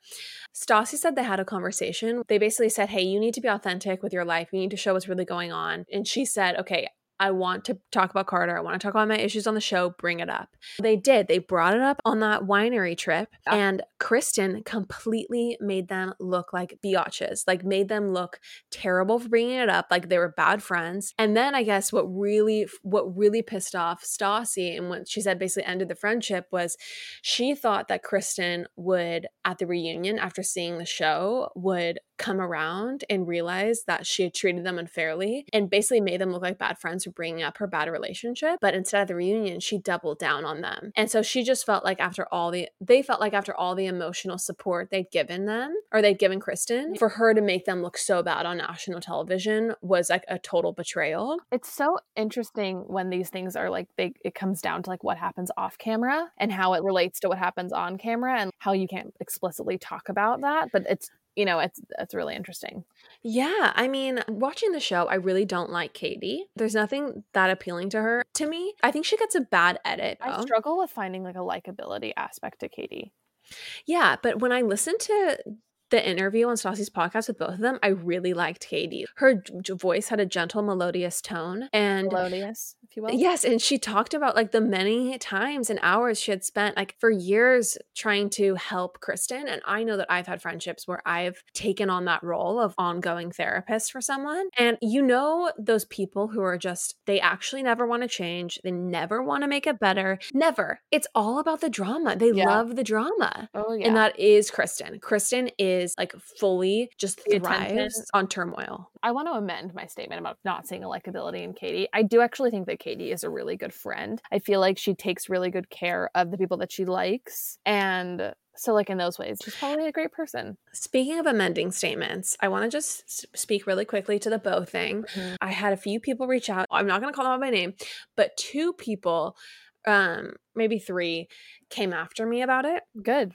[SPEAKER 2] Stassi said they had a conversation. They basically said, Hey, you need to be authentic with your life. You need to show what's really going on. And she said, Okay, I want to talk about Carter. I want to talk about my issues on the show. Bring it up. They did. They brought it up on that winery trip, and Kristen completely made them look like biatches, like made them look terrible for bringing it up, like they were bad friends. And then I guess what really, what really pissed off Stassi and what she said basically ended the friendship was she thought that Kristen would at the reunion after seeing the show would come around and realize that she had treated them unfairly and basically made them look like bad friends for bringing up her bad relationship. But instead of the reunion, she doubled down on them. And so she just felt like after all the, they felt like after all the emotional support they'd given them or they'd given Kristen, for her to make them look so bad on national television was like a total betrayal.
[SPEAKER 1] It's so interesting when these things are like, they, it comes down to like what happens off camera and how it relates to what happens on camera and how you can't explicitly talk about that. But it's you know, it's it's really interesting.
[SPEAKER 2] Yeah, I mean, watching the show, I really don't like Katie. There's nothing that appealing to her to me. I think she gets a bad edit.
[SPEAKER 1] Though. I struggle with finding like a likability aspect to Katie.
[SPEAKER 2] Yeah, but when I listened to the interview on Stassi's podcast with both of them, I really liked Katie. Her voice had a gentle, melodious tone, and
[SPEAKER 1] melodious if you will.
[SPEAKER 2] Yes, and she talked about like the many times and hours she had spent like for years trying to help Kristen. And I know that I've had friendships where I've taken on that role of ongoing therapist for someone. And you know, those people who are just, they actually never want to change, they never want to make it better. Never. It's all about the drama. They yeah. love the drama. Oh, yeah. And that is Kristen. Kristen is like fully just thrives on turmoil.
[SPEAKER 1] I want to amend my statement about not seeing a likability in Katie. I do actually think that Katie is a really good friend. I feel like she takes really good care of the people that she likes. And so, like, in those ways, she's probably a great person.
[SPEAKER 2] Speaking of amending statements, I want to just speak really quickly to the Beau thing. Mm-hmm. I had a few people reach out. I'm not going to call them out by name, but two people, um, maybe three, came after me about it.
[SPEAKER 1] Good.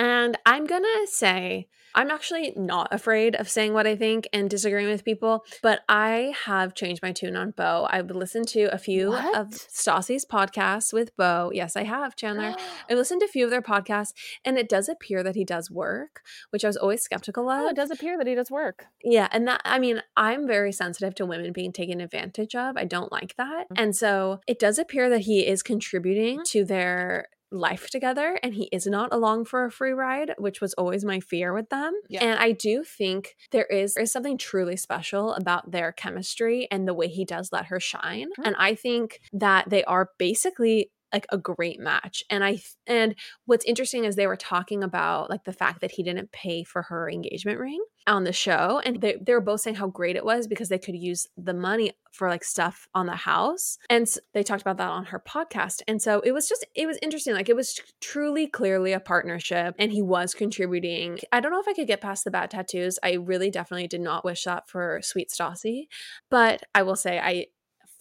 [SPEAKER 2] And I'm going to say, I'm actually not afraid of saying what I think and disagreeing with people, but I have changed my tune on Beau. I've listened to a few what? of Stassi's podcasts with Beau. Yes, I have, Chandler. I listened to a few of their podcasts, and it does appear that he does work, which I was always skeptical of.
[SPEAKER 1] Oh, it does appear that he does work.
[SPEAKER 2] Yeah, and that I mean, I'm very sensitive to women being taken advantage of. I don't like that. Mm-hmm. And so it does appear that he is contributing to their life together and he is not along for a free ride which was always my fear with them yeah. and i do think there is there is something truly special about their chemistry and the way he does let her shine mm-hmm. and i think that they are basically like a great match and i and what's interesting is they were talking about like the fact that he didn't pay for her engagement ring on the show and they, they were both saying how great it was because they could use the money for like stuff on the house and they talked about that on her podcast and so it was just it was interesting like it was truly clearly a partnership and he was contributing. I don't know if i could get past the bad tattoos i really definitely did not wish that for sweet stassi but i will say i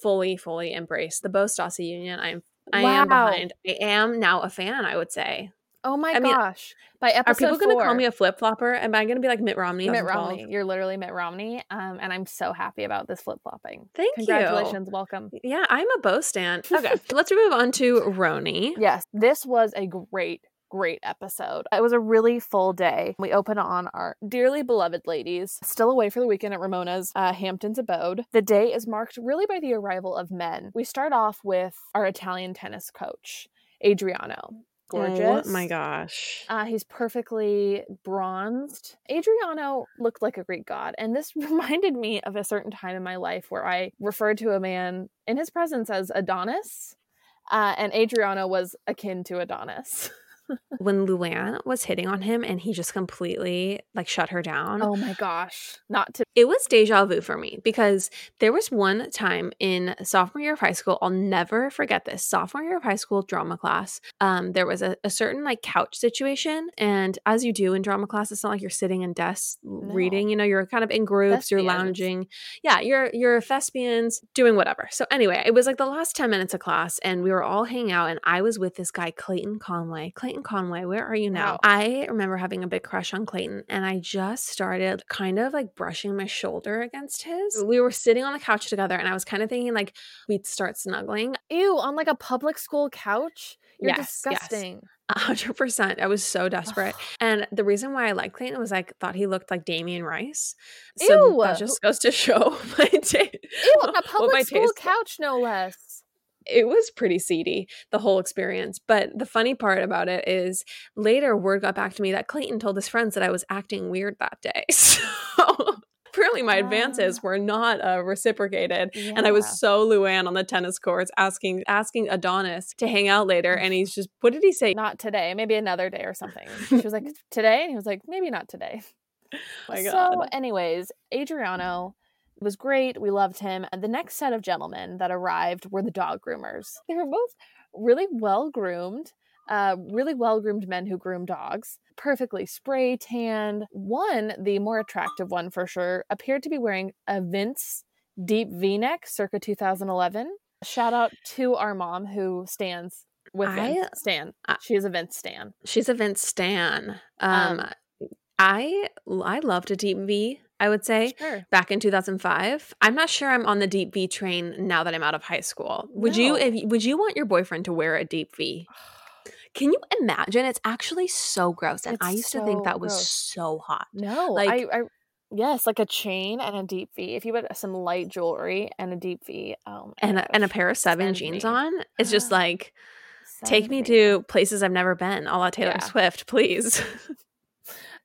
[SPEAKER 2] fully fully embrace the Beau Stassi union i'm i wow. am behind i am now a fan i would say
[SPEAKER 1] Oh my I gosh. Mean,
[SPEAKER 2] By episode Are people going to call me a flip flopper? Am I going to be like Mitt Romney?
[SPEAKER 1] Mitt Romney. You're literally Mitt Romney. Um, and I'm so happy about this flip flopping.
[SPEAKER 2] Thank
[SPEAKER 1] Congratulations. you. Congratulations. Welcome.
[SPEAKER 2] Yeah, I'm a Beau stan. Okay. let's move on to RHONY.
[SPEAKER 1] Yes. This was a great great episode. It was a really full day. We open on our dearly beloved ladies still away for the weekend at Ramona's uh, Hamptons abode. The day is marked really by the arrival of men. We start off with our Italian tennis coach, Adriano gorgeous.
[SPEAKER 2] Oh my gosh.
[SPEAKER 1] Uh, he's perfectly bronzed. Adriano looked like a Greek god. And this reminded me of a certain time in my life where I referred to a man in his presence as Adonis. Uh, and Adriano was akin to Adonis.
[SPEAKER 2] when Luann was hitting on him and he just completely like shut her down.
[SPEAKER 1] oh my gosh. Not to
[SPEAKER 2] It was deja vu for me because there was one time in sophomore year of high school, I'll never forget this. Sophomore year of high school drama class, um, there was a, a certain like couch situation. And as you do in drama class, it's not like you're sitting in desks reading, you know, you're kind of in groups, you're lounging. Yeah, you're you're thespians doing whatever. So anyway, it was like the last 10 minutes of class and we were all hanging out and I was with this guy, Clayton Conway. Clayton Conway, where are you now?
[SPEAKER 1] Wow.
[SPEAKER 2] I remember having a big crush on Clayton and I just started kind of like brushing my shoulder against his. We were sitting on the couch together and I was kind of thinking like we'd start snuggling.
[SPEAKER 1] Ew, on like a public school couch? You're
[SPEAKER 2] Yes, yes.
[SPEAKER 1] disgusting.
[SPEAKER 2] Hundred percent. I was so desperate. And the reason why I liked Clayton was I thought he looked like Damien Rice. So
[SPEAKER 1] Ew.
[SPEAKER 2] that just goes to show my taste.
[SPEAKER 1] Ew, on a public school couch, no less.
[SPEAKER 2] It was pretty seedy the whole experience but the funny part about it is later word got back to me that clayton told his friends that i was acting weird that day so apparently my advances
[SPEAKER 1] Ah.
[SPEAKER 2] were not uh, reciprocated and i was so luann on the tennis courts asking asking adonis to hang out later and he's just what did he say
[SPEAKER 1] not today, maybe another day or something. She was like, today? And he was like, maybe not today.
[SPEAKER 2] my
[SPEAKER 1] so, anyways, Adriano was great. We loved him. And the next set of gentlemen that arrived were the dog groomers. They were both really well groomed, uh, really well groomed men who groom dogs, perfectly spray tanned. One, the more attractive one for sure, appeared to be wearing a Vince deep v neck circa 2011. Shout out to our mom who stands with
[SPEAKER 2] I-
[SPEAKER 1] Vince. Stan.
[SPEAKER 2] I-
[SPEAKER 1] She is a Vince Stan.
[SPEAKER 2] she's a vince stan um,
[SPEAKER 1] Um,
[SPEAKER 2] i i loved a deep v i would say
[SPEAKER 1] Sure.
[SPEAKER 2] back in 2005. I'm not sure I'm on the deep V train now that I'm out of high school. Would you if would you want your boyfriend to wear a deep V? Can you imagine? It's actually so gross and I
[SPEAKER 1] It's
[SPEAKER 2] used to think
[SPEAKER 1] so
[SPEAKER 2] that was
[SPEAKER 1] gross.
[SPEAKER 2] so hot.
[SPEAKER 1] No,
[SPEAKER 2] Like-
[SPEAKER 1] I, I yes, like a chain and a deep V. If you put some light jewelry and a deep V, oh
[SPEAKER 2] And a, and a pair of 7
[SPEAKER 1] send
[SPEAKER 2] jeans
[SPEAKER 1] me.
[SPEAKER 2] on. It's just like take
[SPEAKER 1] Send
[SPEAKER 2] me to places I've never been. A la Taylor
[SPEAKER 1] Yeah.
[SPEAKER 2] Swift, please.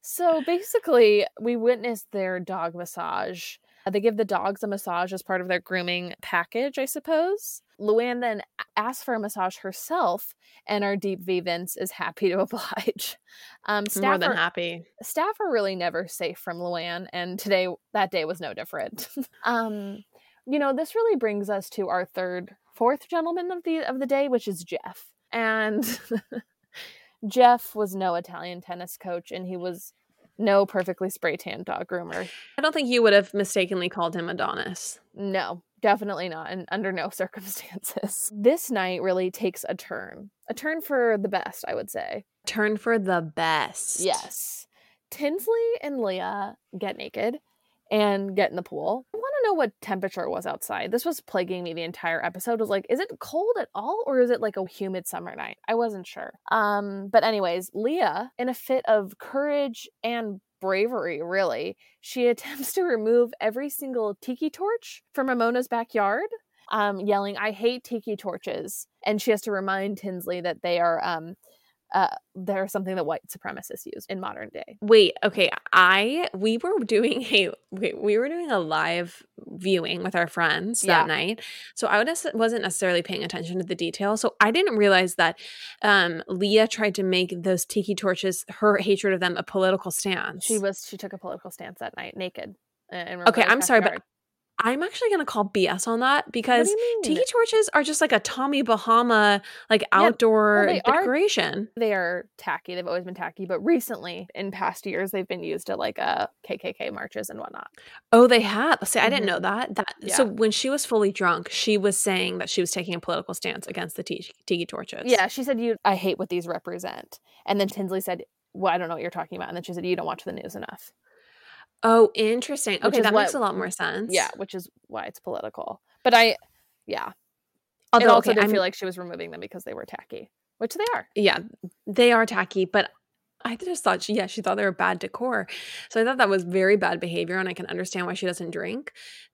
[SPEAKER 1] So basically, we witnessed their dog massage. Uh, They give the dogs a massage as part of their grooming package, I suppose. Luann then asks for a massage herself, and our deep V Vince is happy to oblige. Um, staff
[SPEAKER 2] More than
[SPEAKER 1] are-
[SPEAKER 2] happy.
[SPEAKER 1] staff are really never safe from Luann, and today that day was no different. um, you know, this really brings us to our third, fourth gentleman of the of the day, which is Jeff. And Jeff was no Italian tennis coach, and he was no perfectly spray tanned dog groomer.
[SPEAKER 2] I don't think you would have mistakenly called him Adonis.
[SPEAKER 1] No, definitely not, and under no circumstances. This night really takes a turn, a turn for the best, I would say.
[SPEAKER 2] Turn for the best.
[SPEAKER 1] Yes. Tinsley and Leah get naked and get in the pool. I want know what temperature it was outside. This was plaguing me the entire episode. Was like, is it cold at all or is it like a humid summer night? I wasn't sure. Um, but anyways, Leah, in a fit of courage and bravery, really, she attempts to remove every single tiki torch from Ramona's backyard. Um, yelling, I hate tiki torches. And she has to remind Tinsley that they are um uh, they're something that white supremacists use in modern day.
[SPEAKER 2] Wait, okay. I we were doing a we, we were doing a live viewing with our friends
[SPEAKER 1] Yeah.
[SPEAKER 2] that night. So I was, wasn't necessarily paying attention to the details. So I didn't realize that um Leah tried to make those tiki torches her hatred of them a political stance.
[SPEAKER 1] She was she took a political stance that night, naked.
[SPEAKER 2] Okay, I'm sorry, but. I'm actually going to call BS on that because
[SPEAKER 1] do you mean?
[SPEAKER 2] tiki torches are just like a Tommy Bahama like outdoor
[SPEAKER 1] they are-
[SPEAKER 2] decoration.
[SPEAKER 1] they are tacky. They've always been tacky, but recently, in past years, they've been used at like uh, KKK marches and whatnot.
[SPEAKER 2] Oh, they have. See, I didn't know that. That so when she was fully drunk, she was saying that she was taking a political stance against the tiki, tiki torches.
[SPEAKER 1] Yeah, she said, "You, I hate what these represent." And then Tinsley said, "Well, I don't know what you're talking about." And then she said, "You don't watch the news enough."
[SPEAKER 2] Oh, interesting. Okay, that makes a lot more sense.
[SPEAKER 1] Yeah, which is why it's political. But I, yeah,
[SPEAKER 2] Although
[SPEAKER 1] it also
[SPEAKER 2] okay,
[SPEAKER 1] did feel like she was removing them because they were tacky, which they are.
[SPEAKER 2] yeah, they are tacky, but I just thought she, yeah, she thought they were bad decor. So I thought that was very bad behavior, and I can understand why she doesn't drink.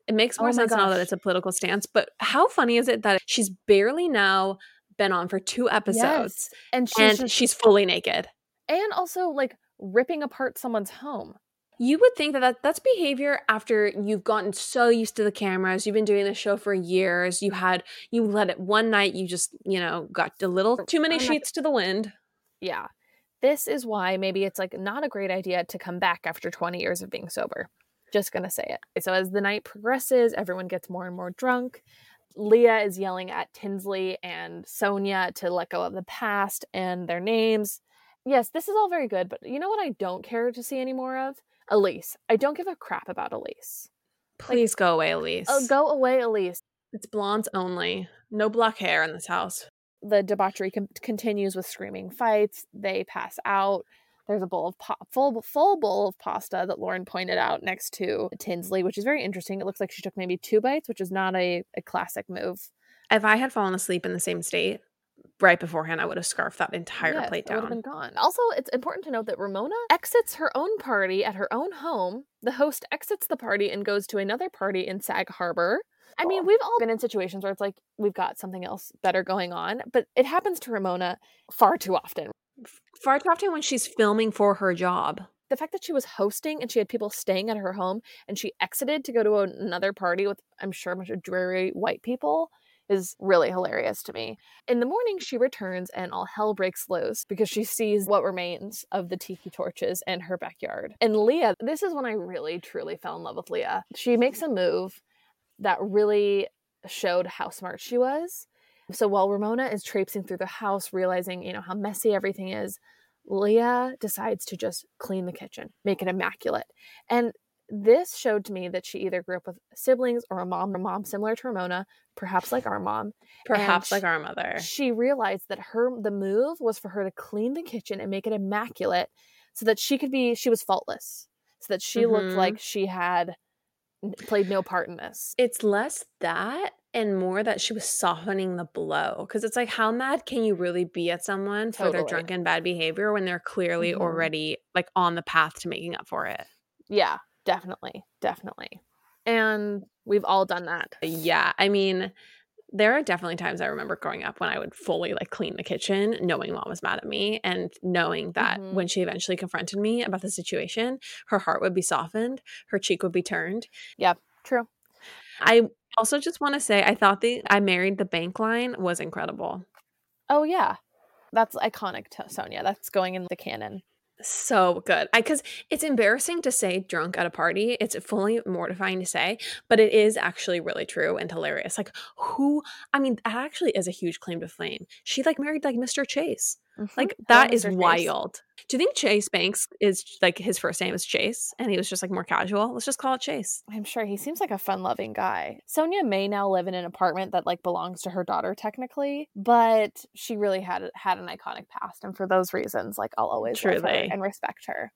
[SPEAKER 2] It makes oh more
[SPEAKER 1] Oh
[SPEAKER 2] sense now that it's a political stance. But how funny is it that she's barely now been on for two episodes
[SPEAKER 1] Yes. and she's
[SPEAKER 2] and
[SPEAKER 1] just,
[SPEAKER 2] she's fully naked?
[SPEAKER 1] and also like ripping apart someone's home.
[SPEAKER 2] You would think that, that that's behavior after you've gotten so used to the cameras. You've been doing the show for years. You had you let it one night. You just you know got a little too many
[SPEAKER 1] I'm not-
[SPEAKER 2] sheets to the wind.
[SPEAKER 1] Yeah. This is why maybe it's like not a great idea to come back after 20 years of being sober. Just gonna say it. So as the night progresses, everyone gets more and more drunk. Leah is yelling at Tinsley and Sonja to let go of the past and their names. Yes, this is all very good, but you know what I don't care to see any more of? Elyse. I don't give a crap about Elyse.
[SPEAKER 2] Please like, go away, Elyse.
[SPEAKER 1] Uh, go away, Elyse.
[SPEAKER 2] It's blondes only. No black hair in this house.
[SPEAKER 1] The debauchery com- continues with screaming fights. They pass out. There's a bowl of po- full full bowl of pasta that Lauren pointed out next to Tinsley, which is very interesting. It looks like she took maybe two bites, which is not a, a classic move.
[SPEAKER 2] If I had fallen asleep in the same state right beforehand, I would have scarfed that entire
[SPEAKER 1] yes,
[SPEAKER 2] plate
[SPEAKER 1] down.
[SPEAKER 2] Would
[SPEAKER 1] have been gone. Also, it's important to note that Ramona exits her own party at her own home. The host exits the party and goes to another party in Sag Harbor. I mean, we've all been in situations where it's like we've got something else better going on, but it happens to Ramona far too often
[SPEAKER 2] far too often when she's filming for her job.
[SPEAKER 1] The fact that she was hosting and she had people staying at her home and she exited to go to another party with, I'm sure, a bunch of dreary white people is really hilarious to me. In the morning, she returns and all hell breaks loose because she sees what remains of the tiki torches in her backyard. And Leah, this is when I really truly fell in love with Leah. She makes a move that really showed how smart she was so while Ramona is traipsing through the house, realizing, you know, how messy everything is, Leah decides to just clean the kitchen, make it immaculate. And this showed to me that she either grew up with siblings or a mom, a mom similar to Ramona, perhaps like our mom,
[SPEAKER 2] perhaps like our mother.
[SPEAKER 1] She realized that her the move was for her to clean the kitchen and make it immaculate, so that she could be she was faultless, so that she mm-hmm. looked like she had played no part in this.
[SPEAKER 2] It's less that and more that she was softening the blow because it's like how mad can you really be at someone totally. for their drunken bad behavior when they're clearly mm-hmm. already like on the path to making up for it
[SPEAKER 1] yeah definitely definitely and we've all done that
[SPEAKER 2] yeah i mean there are definitely times i remember growing up when i would fully like clean the kitchen knowing mom was mad at me and knowing that mm-hmm. when she eventually confronted me about the situation her heart would be softened her cheek would be turned
[SPEAKER 1] yeah true
[SPEAKER 2] I also just want to say I thought the I married the bank line was incredible.
[SPEAKER 1] Oh yeah. That's iconic to Sonja. That's going in the canon.
[SPEAKER 2] So good. I cuz it's embarrassing to say drunk at a party. It's fully mortifying to say, but it is actually really true and hilarious. Like who I mean that actually is a huge claim to fame. She like married like Mr. Chase. Mm-hmm. Like that is wild. Do you think Chase Banks is like his first name is Chase and he was just like more casual? Let's just call it Chase.
[SPEAKER 1] I'm sure he seems like a fun loving guy. Sonja may now live in an apartment that like belongs to her daughter technically, but she really had had an iconic past and for those reasons like I'll always Truly. love her and respect her.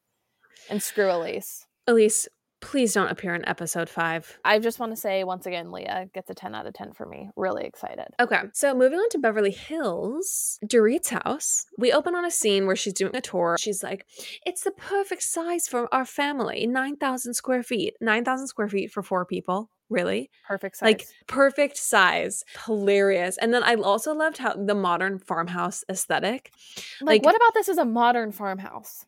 [SPEAKER 1] And screw Elyse.
[SPEAKER 2] Elyse, Please don't appear in episode five.
[SPEAKER 1] I just want to say once again, Leah gets a 10 out of 10 for me. Really excited.
[SPEAKER 2] Okay, so moving on to Beverly Hills, Dorit's house. We open on a scene where she's doing a tour. She's like, It's the perfect size for our family 9,000 square feet. 9,000 square feet for four people. Really?
[SPEAKER 1] Perfect size.
[SPEAKER 2] Like perfect size. Hilarious. And then I also loved how the modern farmhouse aesthetic.
[SPEAKER 1] Like, like what about this as a modern farmhouse?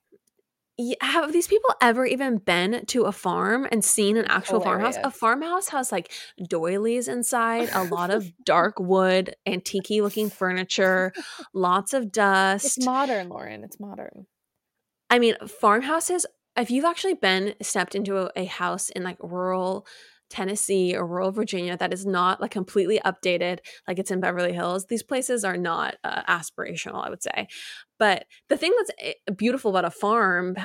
[SPEAKER 2] Have these people ever even been to a farm and seen an actual Hilarious. farmhouse? A farmhouse has like doilies inside, a lot of dark wood, antique looking furniture, lots of dust.
[SPEAKER 1] It's modern, Lauren. It's modern.
[SPEAKER 2] I mean, farmhouses, if you've actually been stepped into a, a house in like rural Tennessee or rural Virginia that is not like completely updated, like it's in Beverly Hills, these places are not uh, aspirational, I would say. But the thing that's eh, beautiful about a farm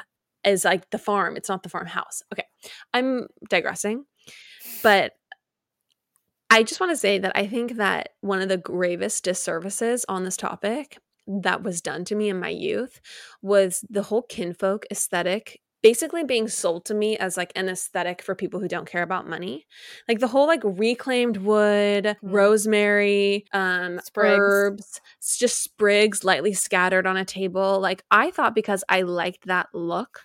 [SPEAKER 2] is like the farm, it's not the farmhouse. Okay, I'm digressing, but I just want to say that I think that one of the gravest disservices on this topic that was done to me in my youth was the whole kinfolk aesthetic basically being sold to me as like an aesthetic for people who don't care about money. Like the whole like reclaimed wood, mm. rosemary, um sprigs. herbs, it's just sprigs lightly scattered on a table. Like I thought because I liked that look,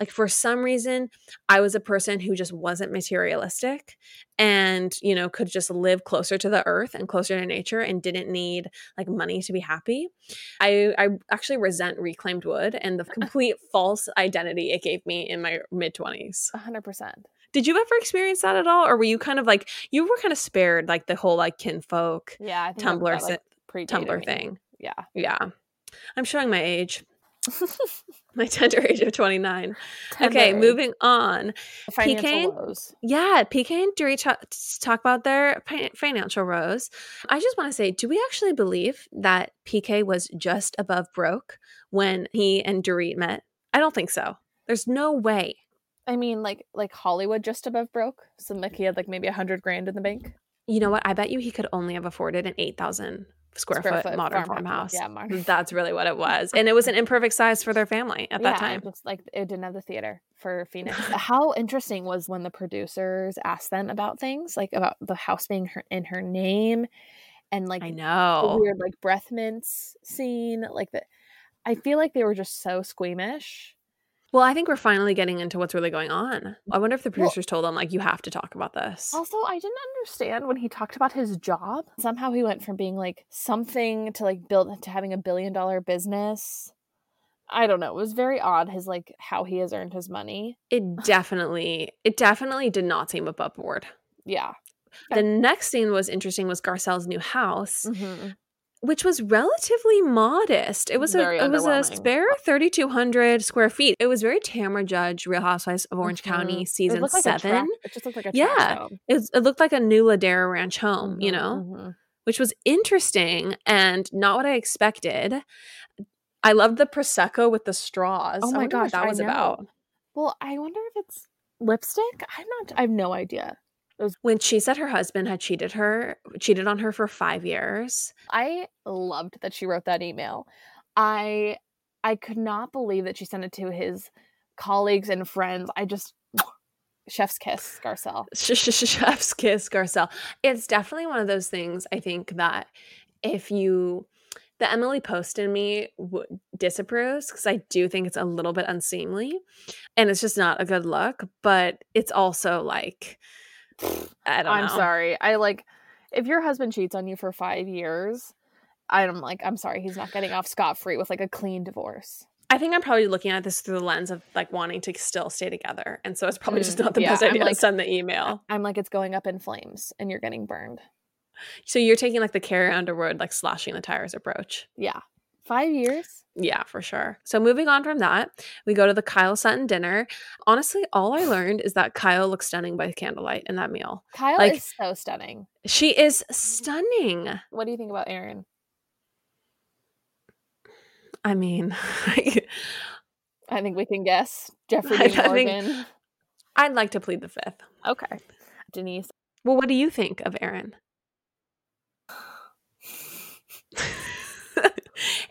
[SPEAKER 2] like for some reason i was a person who just wasn't materialistic and you know could just live closer to the earth and closer to nature and didn't need like money to be happy. I i actually resent reclaimed wood and the complete false identity it gave me in my mid 20s
[SPEAKER 1] 100%
[SPEAKER 2] did you ever experience that at all or were you kind of like you were kind of spared like the whole like kinfolk
[SPEAKER 1] yeah
[SPEAKER 2] tumblr that, like, tumblr thing?
[SPEAKER 1] Yeah.
[SPEAKER 2] Yeah. I'm showing my age My tender age of 29.
[SPEAKER 1] Tender
[SPEAKER 2] Okay, moving on.
[SPEAKER 1] financial
[SPEAKER 2] PK?
[SPEAKER 1] woes.
[SPEAKER 2] Yeah, PK and talk, talk about their financial woes. I just want to say, do we actually believe that PK was just above broke when he and Dorit met? I don't think so. There's no way.
[SPEAKER 1] I mean, like like Hollywood just above broke. So like he had like maybe a hundred grand in the bank.
[SPEAKER 2] You know what? I bet you he could only have afforded an 8,000 square,
[SPEAKER 1] Square
[SPEAKER 2] foot,
[SPEAKER 1] foot
[SPEAKER 2] modern
[SPEAKER 1] farmhouse.
[SPEAKER 2] farmhouse.
[SPEAKER 1] Yeah, modern- mm,
[SPEAKER 2] That's really what it was. And it was an imperfect size for their family at that time.
[SPEAKER 1] Like it didn't have the theater for Phoenix. How interesting was when the producers asked them about things like about the house being her, in her name, and like
[SPEAKER 2] I
[SPEAKER 1] the
[SPEAKER 2] know.
[SPEAKER 1] weird like breath mints scene. Like that, I feel like they were just so squeamish.
[SPEAKER 2] Well, I think we're finally getting into what's really going on. I wonder if the
[SPEAKER 1] Well-
[SPEAKER 2] producers told them, like, you have to talk about this.
[SPEAKER 1] Also, I didn't understand when he talked about his job. Somehow he went from being like something to like build to having a billion dollar business. I don't know. It was very odd his like how he has earned his money.
[SPEAKER 2] It definitely, it definitely did not seem above board.
[SPEAKER 1] Yeah.
[SPEAKER 2] The next scene was interesting was Garcelle's new house,
[SPEAKER 1] Mhm.
[SPEAKER 2] Which was relatively modest. It was
[SPEAKER 1] Very
[SPEAKER 2] a it was a spare 3200 square feet. It was very Tamra Judge Real Housewives of Orange County
[SPEAKER 1] Mhm.
[SPEAKER 2] season
[SPEAKER 1] it like
[SPEAKER 2] 7.
[SPEAKER 1] it just looked like a
[SPEAKER 2] Yeah. It, it looked like a new Ladera Ranch home, you
[SPEAKER 1] Mhm,
[SPEAKER 2] know,
[SPEAKER 1] mhm.
[SPEAKER 2] which was interesting and not what I expected. I loved the prosecco with the straws.
[SPEAKER 1] Oh my
[SPEAKER 2] what
[SPEAKER 1] gosh,
[SPEAKER 2] that was about.
[SPEAKER 1] Well, I wonder if it's lipstick. I'm not. I have no idea.
[SPEAKER 2] When she said her husband had cheated her, cheated on her for five years.
[SPEAKER 1] I loved that she wrote that email. I I could not believe that she sent it to his colleagues and friends. I just chef's kiss, Garcelle.
[SPEAKER 2] Chef's kiss, Garcelle. It's definitely one of those things. I think that if you, the Emily Post in me w- disapproves because I do think it's a little bit unseemly, and it's just not a good look. But it's also like, I don't
[SPEAKER 1] I'm
[SPEAKER 2] know.
[SPEAKER 1] sorry. I like if your husband cheats on you for five years. I'm like, I'm sorry, he's not getting off scot free with like a clean divorce.
[SPEAKER 2] I think I'm probably looking at this through the lens of like wanting to still stay together, and so it's probably just
[SPEAKER 1] Mm,
[SPEAKER 2] not the
[SPEAKER 1] yeah,
[SPEAKER 2] best idea
[SPEAKER 1] like-
[SPEAKER 2] to send the email.
[SPEAKER 1] I'm like, it's going up in flames and you're getting burned.
[SPEAKER 2] So you're taking like the Carrie Underwood like slashing the tires approach.
[SPEAKER 1] Yeah. Five years?
[SPEAKER 2] Yeah, for sure. So moving on from that, we go to the Kyle Sutton dinner. Honestly, all I learned is that Kyle looks stunning by candlelight in that meal.
[SPEAKER 1] Kyle
[SPEAKER 2] Like-
[SPEAKER 1] is so stunning.
[SPEAKER 2] She is stunning.
[SPEAKER 1] What do you think about Aaron?
[SPEAKER 2] I mean,
[SPEAKER 1] I think we can guess. Jeffrey
[SPEAKER 2] I- I
[SPEAKER 1] Morgan.
[SPEAKER 2] I'd like to plead the fifth.
[SPEAKER 1] Okay. Denise.
[SPEAKER 2] Well, what do you think of Aaron?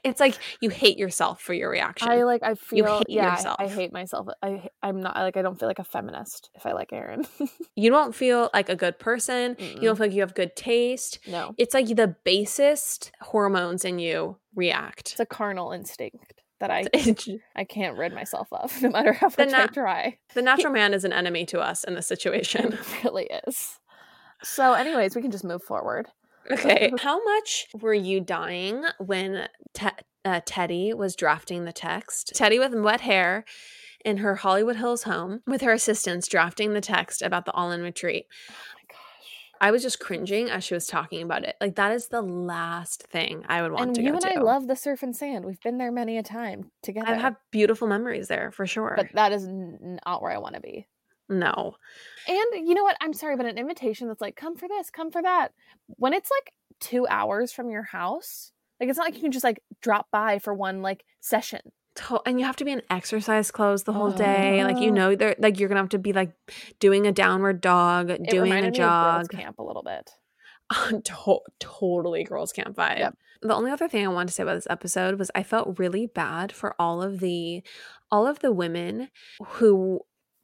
[SPEAKER 2] It's like you hate yourself for your reaction.
[SPEAKER 1] I like I feel
[SPEAKER 2] hate
[SPEAKER 1] yeah, I-
[SPEAKER 2] yourself.
[SPEAKER 1] I, hate myself. I I'm not like I don't feel like a feminist if I like Aaron.
[SPEAKER 2] you don't feel like a good person. You
[SPEAKER 1] Mm-mm.
[SPEAKER 2] don't feel like you have good taste.
[SPEAKER 1] no.
[SPEAKER 2] It's like the basest hormones in you react.
[SPEAKER 1] It's a carnal instinct that I I can't rid myself of no matter how much I try.
[SPEAKER 2] The natural man is an enemy to us in this situation.
[SPEAKER 1] It really is. So anyways, we can just move forward.
[SPEAKER 2] Okay. How much were you dying when Te- uh, Teddi was drafting the text? Teddi with wet hair in her Hollywood Hills home with her assistants drafting the text about the all in retreat.
[SPEAKER 1] Oh my gosh.
[SPEAKER 2] I was just cringing as she was talking about it. Like, that is the last thing I would want
[SPEAKER 1] And
[SPEAKER 2] to
[SPEAKER 1] you
[SPEAKER 2] go
[SPEAKER 1] and
[SPEAKER 2] to.
[SPEAKER 1] I love the surf and sand. We've been there many a time together.
[SPEAKER 2] I have beautiful memories there for sure.
[SPEAKER 1] but that is not where I want to be.
[SPEAKER 2] No.
[SPEAKER 1] And you know what? I'm sorry, but an invitation that's like, come for this, come for that. When it's like two hours from your house, like it's not like you can just like drop by for one like session.
[SPEAKER 2] And you have to be in exercise clothes the whole day. Like you
[SPEAKER 1] Uh.
[SPEAKER 2] know, they're like you're gonna have to be like doing a downward dog,
[SPEAKER 1] It
[SPEAKER 2] doing a
[SPEAKER 1] reminded me of girls'
[SPEAKER 2] jog.
[SPEAKER 1] camp a little bit.
[SPEAKER 2] to- totally girls camp vibe.
[SPEAKER 1] Yep.
[SPEAKER 2] The only other thing I wanted to say about this episode was I felt really bad for all of the all of the women who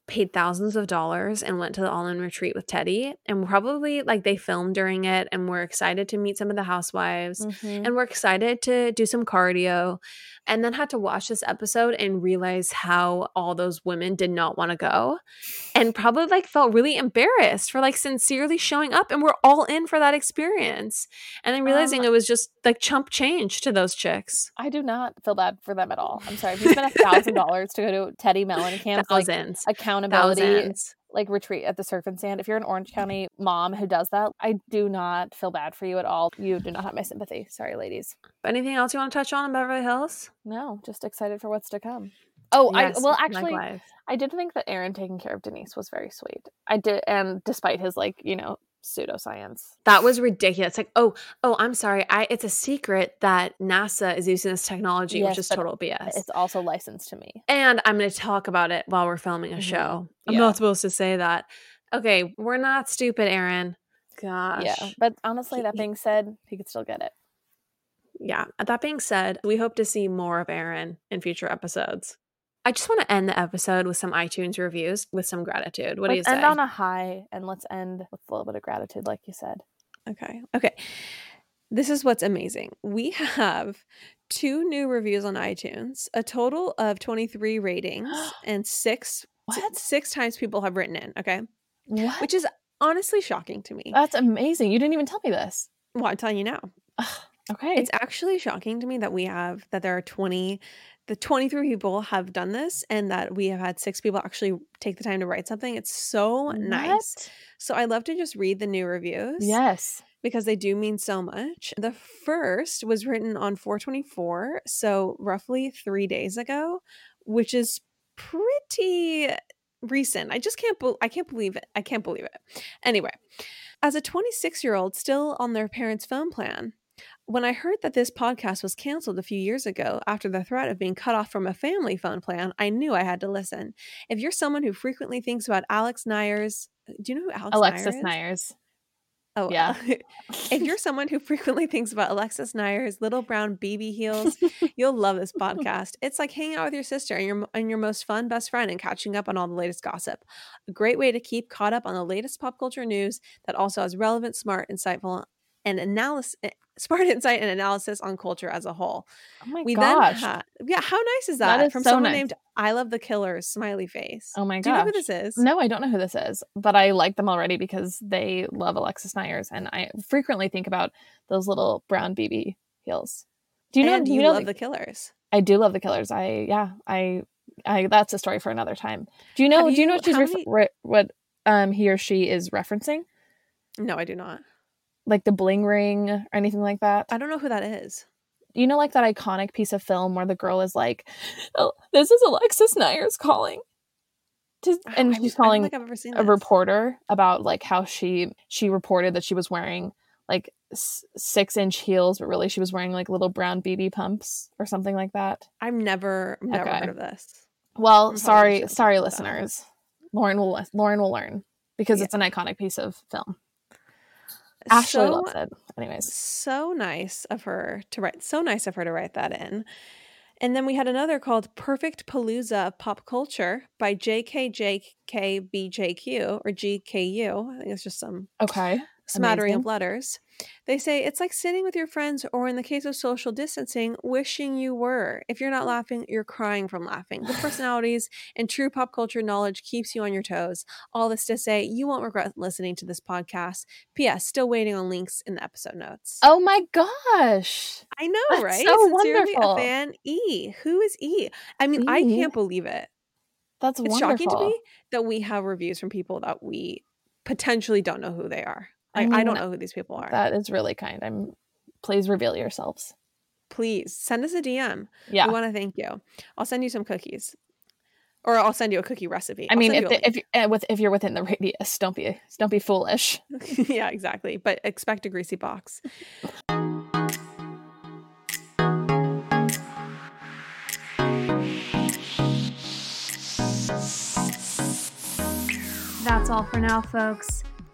[SPEAKER 2] paid thousands of dollars and went to the all-in retreat with Teddi and probably like they filmed during it and were excited to meet some of the housewives
[SPEAKER 1] Mhm.
[SPEAKER 2] and we're excited to do some cardio and then had to watch this episode and realize how all those women did not want to go and probably like felt really embarrassed for like sincerely showing up and we're all in for that experience and then realizing
[SPEAKER 1] Um,
[SPEAKER 2] it was just like chump change to those chicks
[SPEAKER 1] I do not feel bad for them at all. I'm sorry. If you spent a thousand dollars to go to Teddi Mellencamp, like
[SPEAKER 2] thousands
[SPEAKER 1] accountability,
[SPEAKER 2] thousands
[SPEAKER 1] like retreat at the surf and sand, if you're an Orange mm-hmm. County mom who does that, I do not feel bad for you at all. You do not have my sympathy. Sorry, ladies.
[SPEAKER 2] Anything else you want to touch on in Beverly Hills?
[SPEAKER 1] No, just excited for what's to come. Oh,
[SPEAKER 2] Yes,
[SPEAKER 1] I well actually
[SPEAKER 2] likewise.
[SPEAKER 1] I did think that Aaron taking care of Denise was very sweet. I did and despite his like, you know, pseudoscience.
[SPEAKER 2] That was ridiculous. Like, oh, oh, I'm sorry. I it's a secret that NASA is using this technology,
[SPEAKER 1] Yes,
[SPEAKER 2] which is total BS.
[SPEAKER 1] It's also licensed to me.
[SPEAKER 2] and I'm going to talk about it while we're filming a
[SPEAKER 1] Mhm.
[SPEAKER 2] show. I'm
[SPEAKER 1] Yeah.
[SPEAKER 2] not supposed to say that. Okay, we're not stupid, Aaron. Gosh.
[SPEAKER 1] Yeah. But honestly, that being said, he could still get it.
[SPEAKER 2] Yeah. That being said, we hope to see more of Aaron in future episodes. I just want to end the episode with some iTunes reviews with some gratitude. What do you
[SPEAKER 1] let's
[SPEAKER 2] say?
[SPEAKER 1] end on a high and let's end with a little bit of gratitude, like you said.
[SPEAKER 2] Okay. Okay. This is what's amazing. We have two new reviews on iTunes, a total of 23 ratings, and six
[SPEAKER 1] What?
[SPEAKER 2] six times people have written in, okay?
[SPEAKER 1] What?
[SPEAKER 2] Which is honestly shocking to me.
[SPEAKER 1] That's amazing. You didn't even tell me this.
[SPEAKER 2] well, I'm telling you now.
[SPEAKER 1] Okay.
[SPEAKER 2] It's actually shocking to me that we have that there are 20 the 23 people have done this and that we have had six people actually take the time to write something. It's so nice. So I love to just read the new reviews.
[SPEAKER 1] Yes.
[SPEAKER 2] because they do mean so much. The first was written on 424, so roughly three days ago, which is pretty recent. I just can't. Be- I can't believe it. I can't believe it. Anyway, as a 26 year old still on their parents' phone plan. When I heard that this podcast was canceled a few years ago after the threat of being cut off from a family phone plan, I knew I had to listen. If you're someone who frequently thinks about Alex Neiers, uh, do you know who Alex
[SPEAKER 1] Alexis
[SPEAKER 2] Neiers is?
[SPEAKER 1] Alexis Neiers.
[SPEAKER 2] Oh,
[SPEAKER 1] Yeah.
[SPEAKER 2] if you're someone who frequently thinks about Alexis Neiers' little brown BB heels, you'll love this podcast. It's like hanging out with your sister and your and your most fun best friend and catching up on all the latest gossip. A great way to keep caught up on the latest pop culture news that also has relevant, smart, insightful, and analysis. Smart insight and analysis on culture as a whole.
[SPEAKER 1] Oh my
[SPEAKER 2] we
[SPEAKER 1] gosh.
[SPEAKER 2] then had, yeah, how nice is that,
[SPEAKER 1] That is
[SPEAKER 2] from
[SPEAKER 1] so
[SPEAKER 2] someone
[SPEAKER 1] nice.
[SPEAKER 2] named I Love the Killers smiley face?
[SPEAKER 1] oh my
[SPEAKER 2] Do you know who this is?
[SPEAKER 1] No, I don't know who this is, but I like them already because they love Alexis Neiers, and I frequently think about those little brown BB heels. Do you know?
[SPEAKER 2] and
[SPEAKER 1] do
[SPEAKER 2] you,
[SPEAKER 1] you know?
[SPEAKER 2] love
[SPEAKER 1] the-
[SPEAKER 2] the Killers.
[SPEAKER 1] I do love the Killers. I yeah. I I that's a story for another time. Do you know?
[SPEAKER 2] Have
[SPEAKER 1] do you know what she's
[SPEAKER 2] many-
[SPEAKER 1] re- what um he or she is referencing?
[SPEAKER 2] No, I do not.
[SPEAKER 1] Like the bling ring or anything like that?
[SPEAKER 2] I don't know who that is.
[SPEAKER 1] you know like that iconic piece of film where the girl is like oh, this is alexis neiers calling to, oh, and
[SPEAKER 2] I-
[SPEAKER 1] she's calling
[SPEAKER 2] think I've ever seen
[SPEAKER 1] a
[SPEAKER 2] this.
[SPEAKER 1] reporter about like how she she reported that she was wearing like s- six inch heels but really she was wearing like little brown bb pumps or something like that
[SPEAKER 2] I've never never
[SPEAKER 1] Okay.
[SPEAKER 2] heard of this.
[SPEAKER 1] well
[SPEAKER 2] I'm
[SPEAKER 1] sorry sorry
[SPEAKER 2] about that.
[SPEAKER 1] listeners lauren will lauren will learn because
[SPEAKER 2] Yeah.
[SPEAKER 1] it's an iconic piece of film ashley
[SPEAKER 2] so,
[SPEAKER 1] loves it anyways
[SPEAKER 2] so nice of her to write. So nice of her to write that in. And then we had another called Perfect Palooza of Pop Culture by JKJKBJQ or GKU. I think it's just some
[SPEAKER 1] okay
[SPEAKER 2] smattering
[SPEAKER 1] Amazing.
[SPEAKER 2] of letters. They say it's like sitting with your friends, or in the case of social distancing, wishing you were. If you're not laughing, you're crying from laughing. The personalities and true pop culture knowledge keeps you on your toes. All this to say, you won't regret listening to this podcast. P.S. Still waiting on links in the episode notes.
[SPEAKER 1] oh my gosh
[SPEAKER 2] I know,
[SPEAKER 1] that's
[SPEAKER 2] right?
[SPEAKER 1] so
[SPEAKER 2] Sincerely,
[SPEAKER 1] wonderful.
[SPEAKER 2] a fan E. Who is E? I mean, I
[SPEAKER 1] E?
[SPEAKER 2] can't believe it.
[SPEAKER 1] that's
[SPEAKER 2] It's
[SPEAKER 1] wonderful
[SPEAKER 2] shocking to me that we have reviews from people that we potentially don't know who they are.
[SPEAKER 1] I
[SPEAKER 2] Like, I,
[SPEAKER 1] mean,
[SPEAKER 2] don't know who these people are.
[SPEAKER 1] That is really kind. I'm please reveal yourselves.
[SPEAKER 2] Please send us a DM.
[SPEAKER 1] Yeah.
[SPEAKER 2] We want to thank you. I'll send you some cookies, or I'll send you a cookie recipe.
[SPEAKER 1] I
[SPEAKER 2] I'll
[SPEAKER 1] mean, if
[SPEAKER 2] you a
[SPEAKER 1] the, if you- uh, with if you're within the radius, don't be don't be foolish.
[SPEAKER 2] yeah, exactly. But expect a greasy box.
[SPEAKER 3] That's all for now, folks.